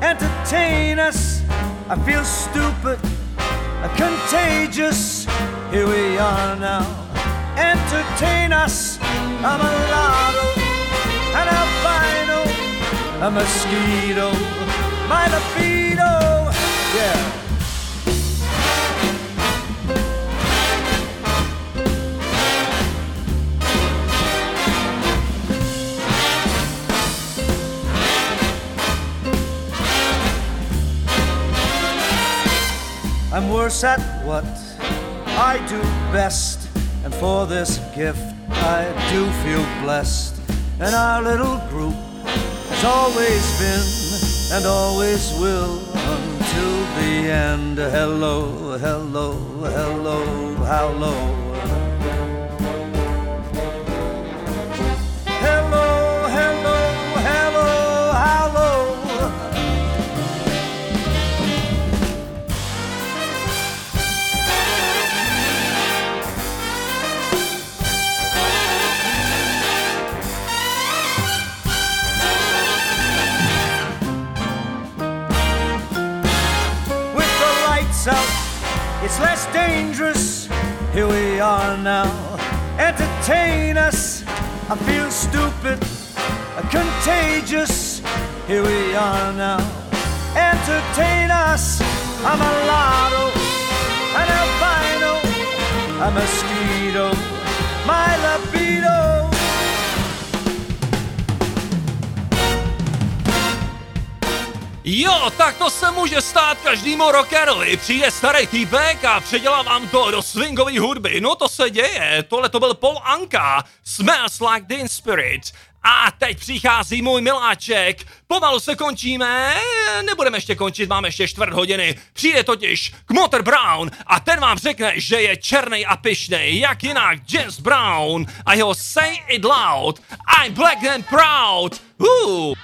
Entertain us. I feel stupid, contagious. Here we are now. Entertain us. I'm a lotto, an albino, a mosquito, my libido. Yeah. I'm worse at what I do best, and for this gift I do feel blessed. And our little group has always been and always will until the end. Hello, hello, hello, how low? Hello, hello, hello, how? It's less dangerous. Here we are now. Entertain us. I feel stupid, contagious. Here we are now. Entertain us. I'm a lotto, an albino, a mosquito, my libido. Jo, tak to se může stát každému rockerovi. Přijde starý týpek a předělá vám to do swingové hudby. No to se děje. Tohle to byl Paul Anka. Smells like teen spirit. A teď přichází můj miláček. Pomalu se končíme, nebudeme ještě končit, máme ještě čtvrt hodiny. Přijde totiž k Motor Brown a ten vám řekne, že je černý a pyšnej, jak jinak James Brown a jeho Say It Loud. I'm black and proud. Uh.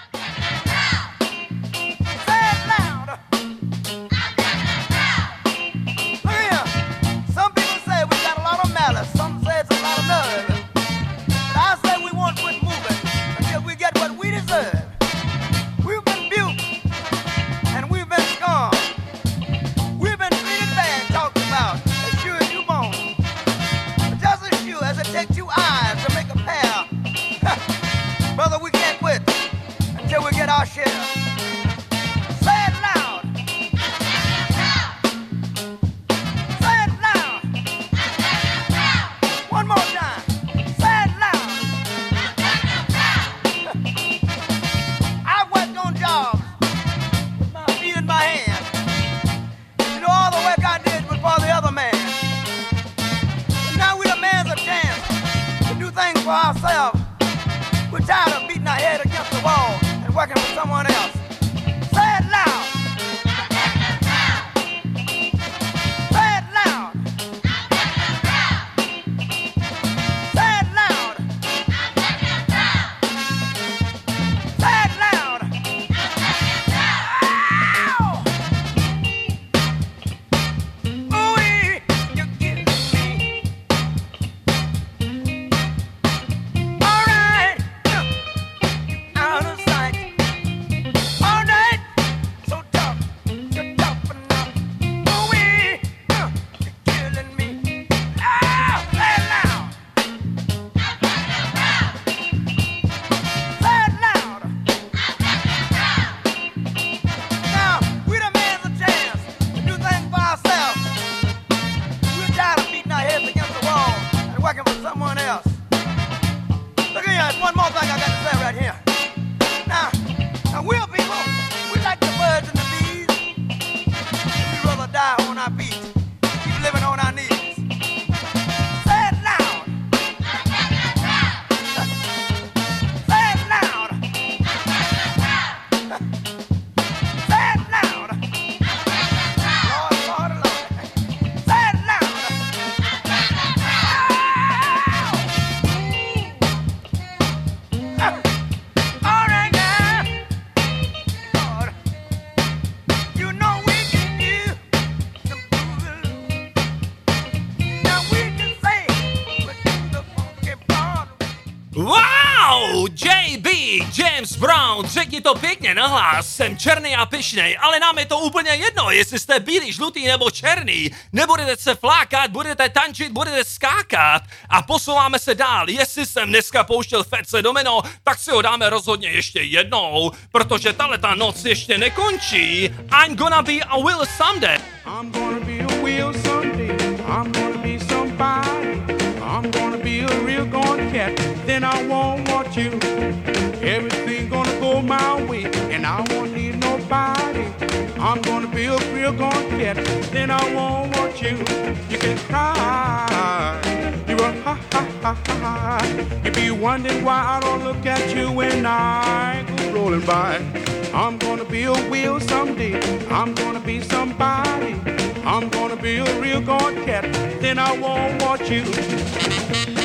Brown, řekni to pěkně nahlas, jsem černý a pyšnej, ale nám je to úplně jedno, jestli jste bílý, žlutý nebo černý. Nebudete se flákat, budete tančit, budete skákat a posouváme se dál. Jestli jsem dneska pouštěl Fetce Domino, tak si ho dáme rozhodně ještě jednou, protože tahle ta noc ještě nekončí. I'm gonna be a will someday. I'm gonna be a wheel someday. I'm gonna be somebody. I'm gonna be a real gone cat. Then I won't want you. Everything gonna go my way, and I won't need nobody. I'm gonna be a real gone cat. Then I won't want you. You can cry. You will ha ha ha ha. You be wondering why I don't look at you when I go rolling by. I'm gonna be a wheel someday. I'm gonna be somebody. I'm gonna be a real gone cat. Then I won't want you.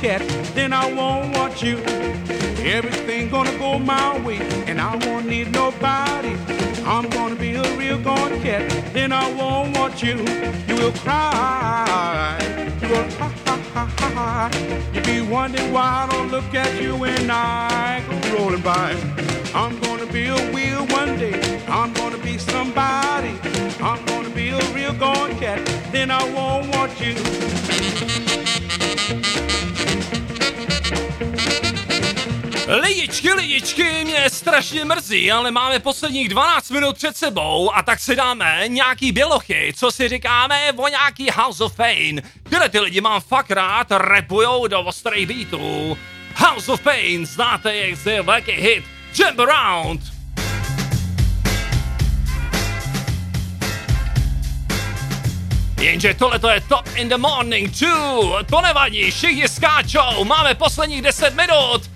Cat. Then I won't want you. Everything gonna go my way, and I won't need nobody. I'm gonna be a real gone cat. Then I won't want you. You will cry. You will ha ha ha ha ha. You be wondering why I don't look at you when I go rolling by. I'm gonna be a wheel one day. I'm gonna be somebody. I'm gonna be a real gone cat. Then I won't want you. Lidičky, lidičky, mě strašně mrzí, ale máme posledních 12 minut před sebou a tak si dáme nějaký bělochy, co si říkáme o nějaký House of Pain. Tyhle ty lidi mám fakt rád, rapujou do ostrých beatů. House of Pain, znáte jejich z velký hit Jump Around. Jenže tohle to je Top in the Morning 2, to nevadí, všichni skáčou, máme posledních 10 minut.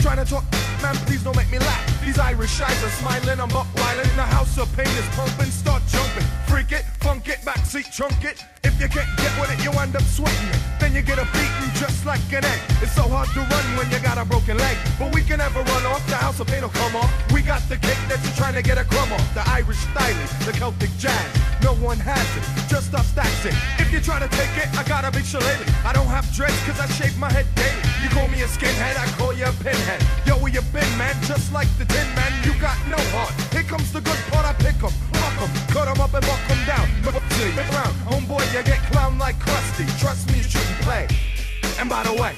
Trying to talk, man, please don't make me laugh. These Irish shies are smiling, I'm buck wildin'. The house of pain is pumping, start jumping. Freak it, funk it, backseat chunk it. If you can't get with it, you end up sweating it. Then you get a beating just like an egg. It's so hard to run when you got a broken leg. But we can never run off, the house of pain will come off. We got the cake that you're trying to get a crumb off. The Irish styling, the Celtic jazz. No one has it, just us that's it. If you try to take it, I gotta be shillelagh. I don't have dreads cause I shave my head daily. You call me a skinhead, I call you a pinhead. Yo, where you been, man? Just like the tin man, you got no heart. Here comes the good part, I pick 'em, fuck 'em, cut 'em up and buck 'em down. Around, homeboy, you get clown like Krusty. Trust me, you shouldn't play. And by the way,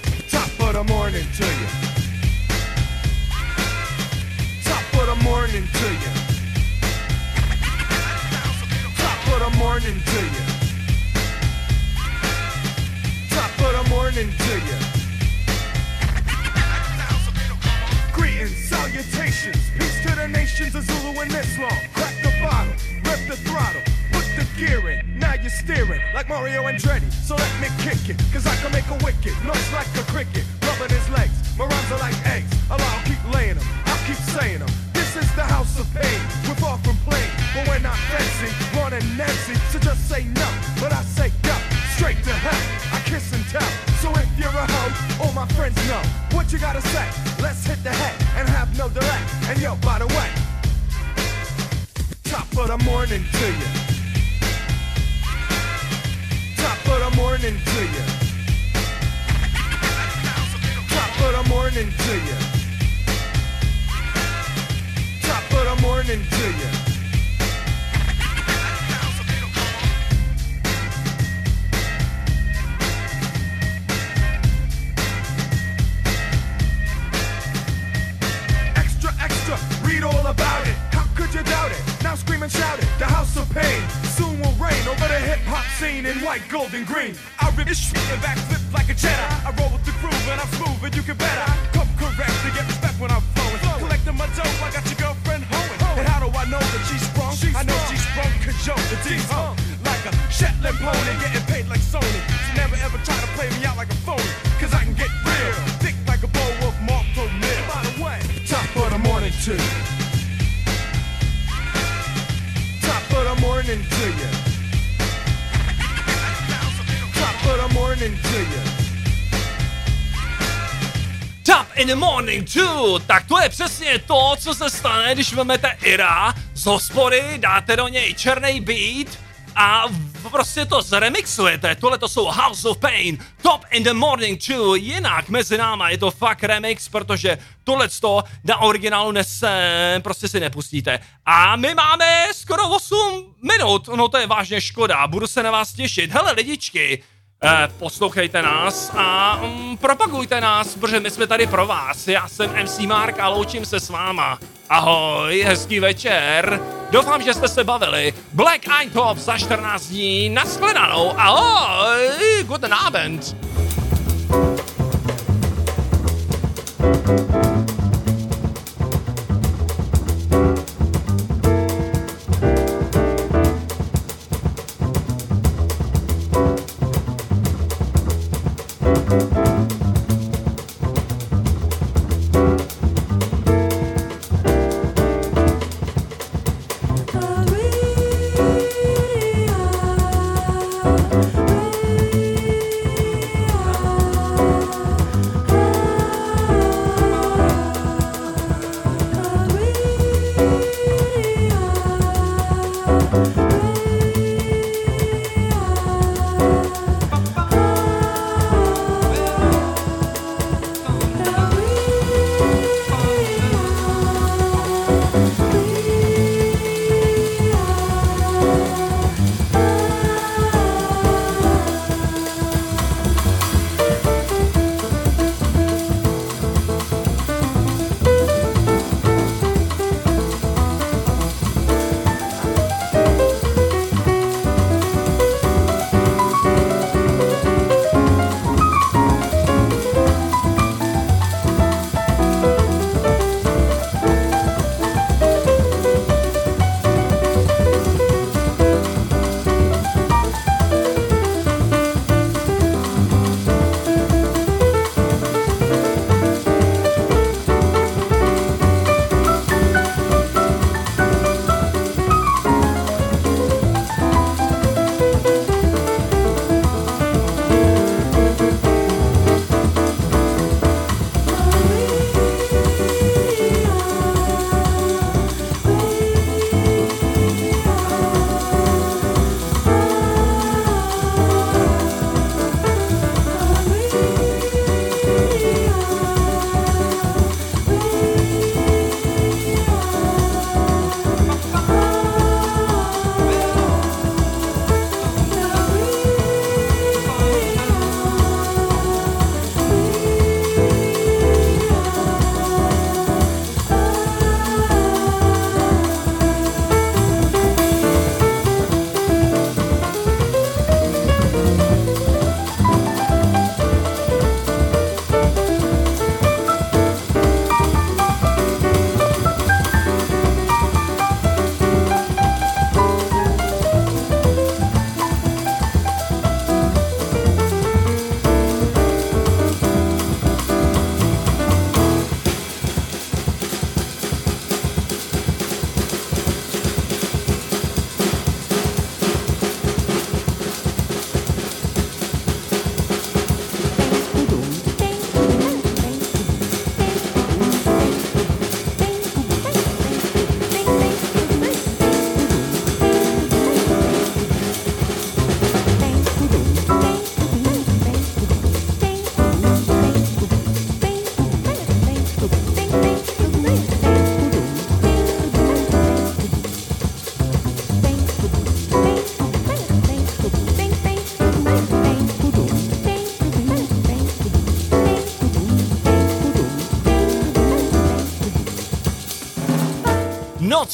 in the morning too, tak to je přesně to, co se stane, když vezmete Ira z hospody, dáte do něj černý beat a prostě to zremixujete. Tohle to jsou House of Pain, Top in the morning too, jinak mezi náma je to fakt remix, protože tohle to na originálu nese, prostě si nepustíte. A my máme skoro 8 minut, no to je vážně škoda, budu se na vás těšit. Hele lidičky, Eh, poslouchejte nás a mm, propagujte nás, protože my jsme tady pro vás. Já jsem MC Mark a loučím se s váma. Ahoj, hezký večer. Doufám, že jste se bavili. Black Eye Top za 14 dní. Naschledanou. Ahoj, guten Abend.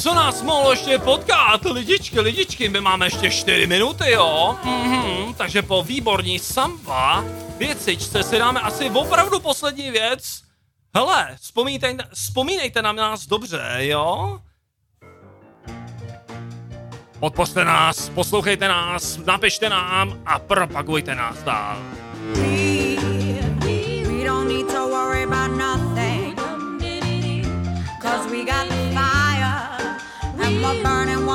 co nás mohlo ještě potkat? Lidičky, lidičky, my máme ještě 4 minuty, jo? Mhm, takže po výborní samba věcičce si dáme asi opravdu poslední věc. Hele, vzpomínejte, vzpomínejte na nás dobře, jo? Podpořte nás, poslouchejte nás, napište nám a propagujte nás dál. Cause we got the fire. a burning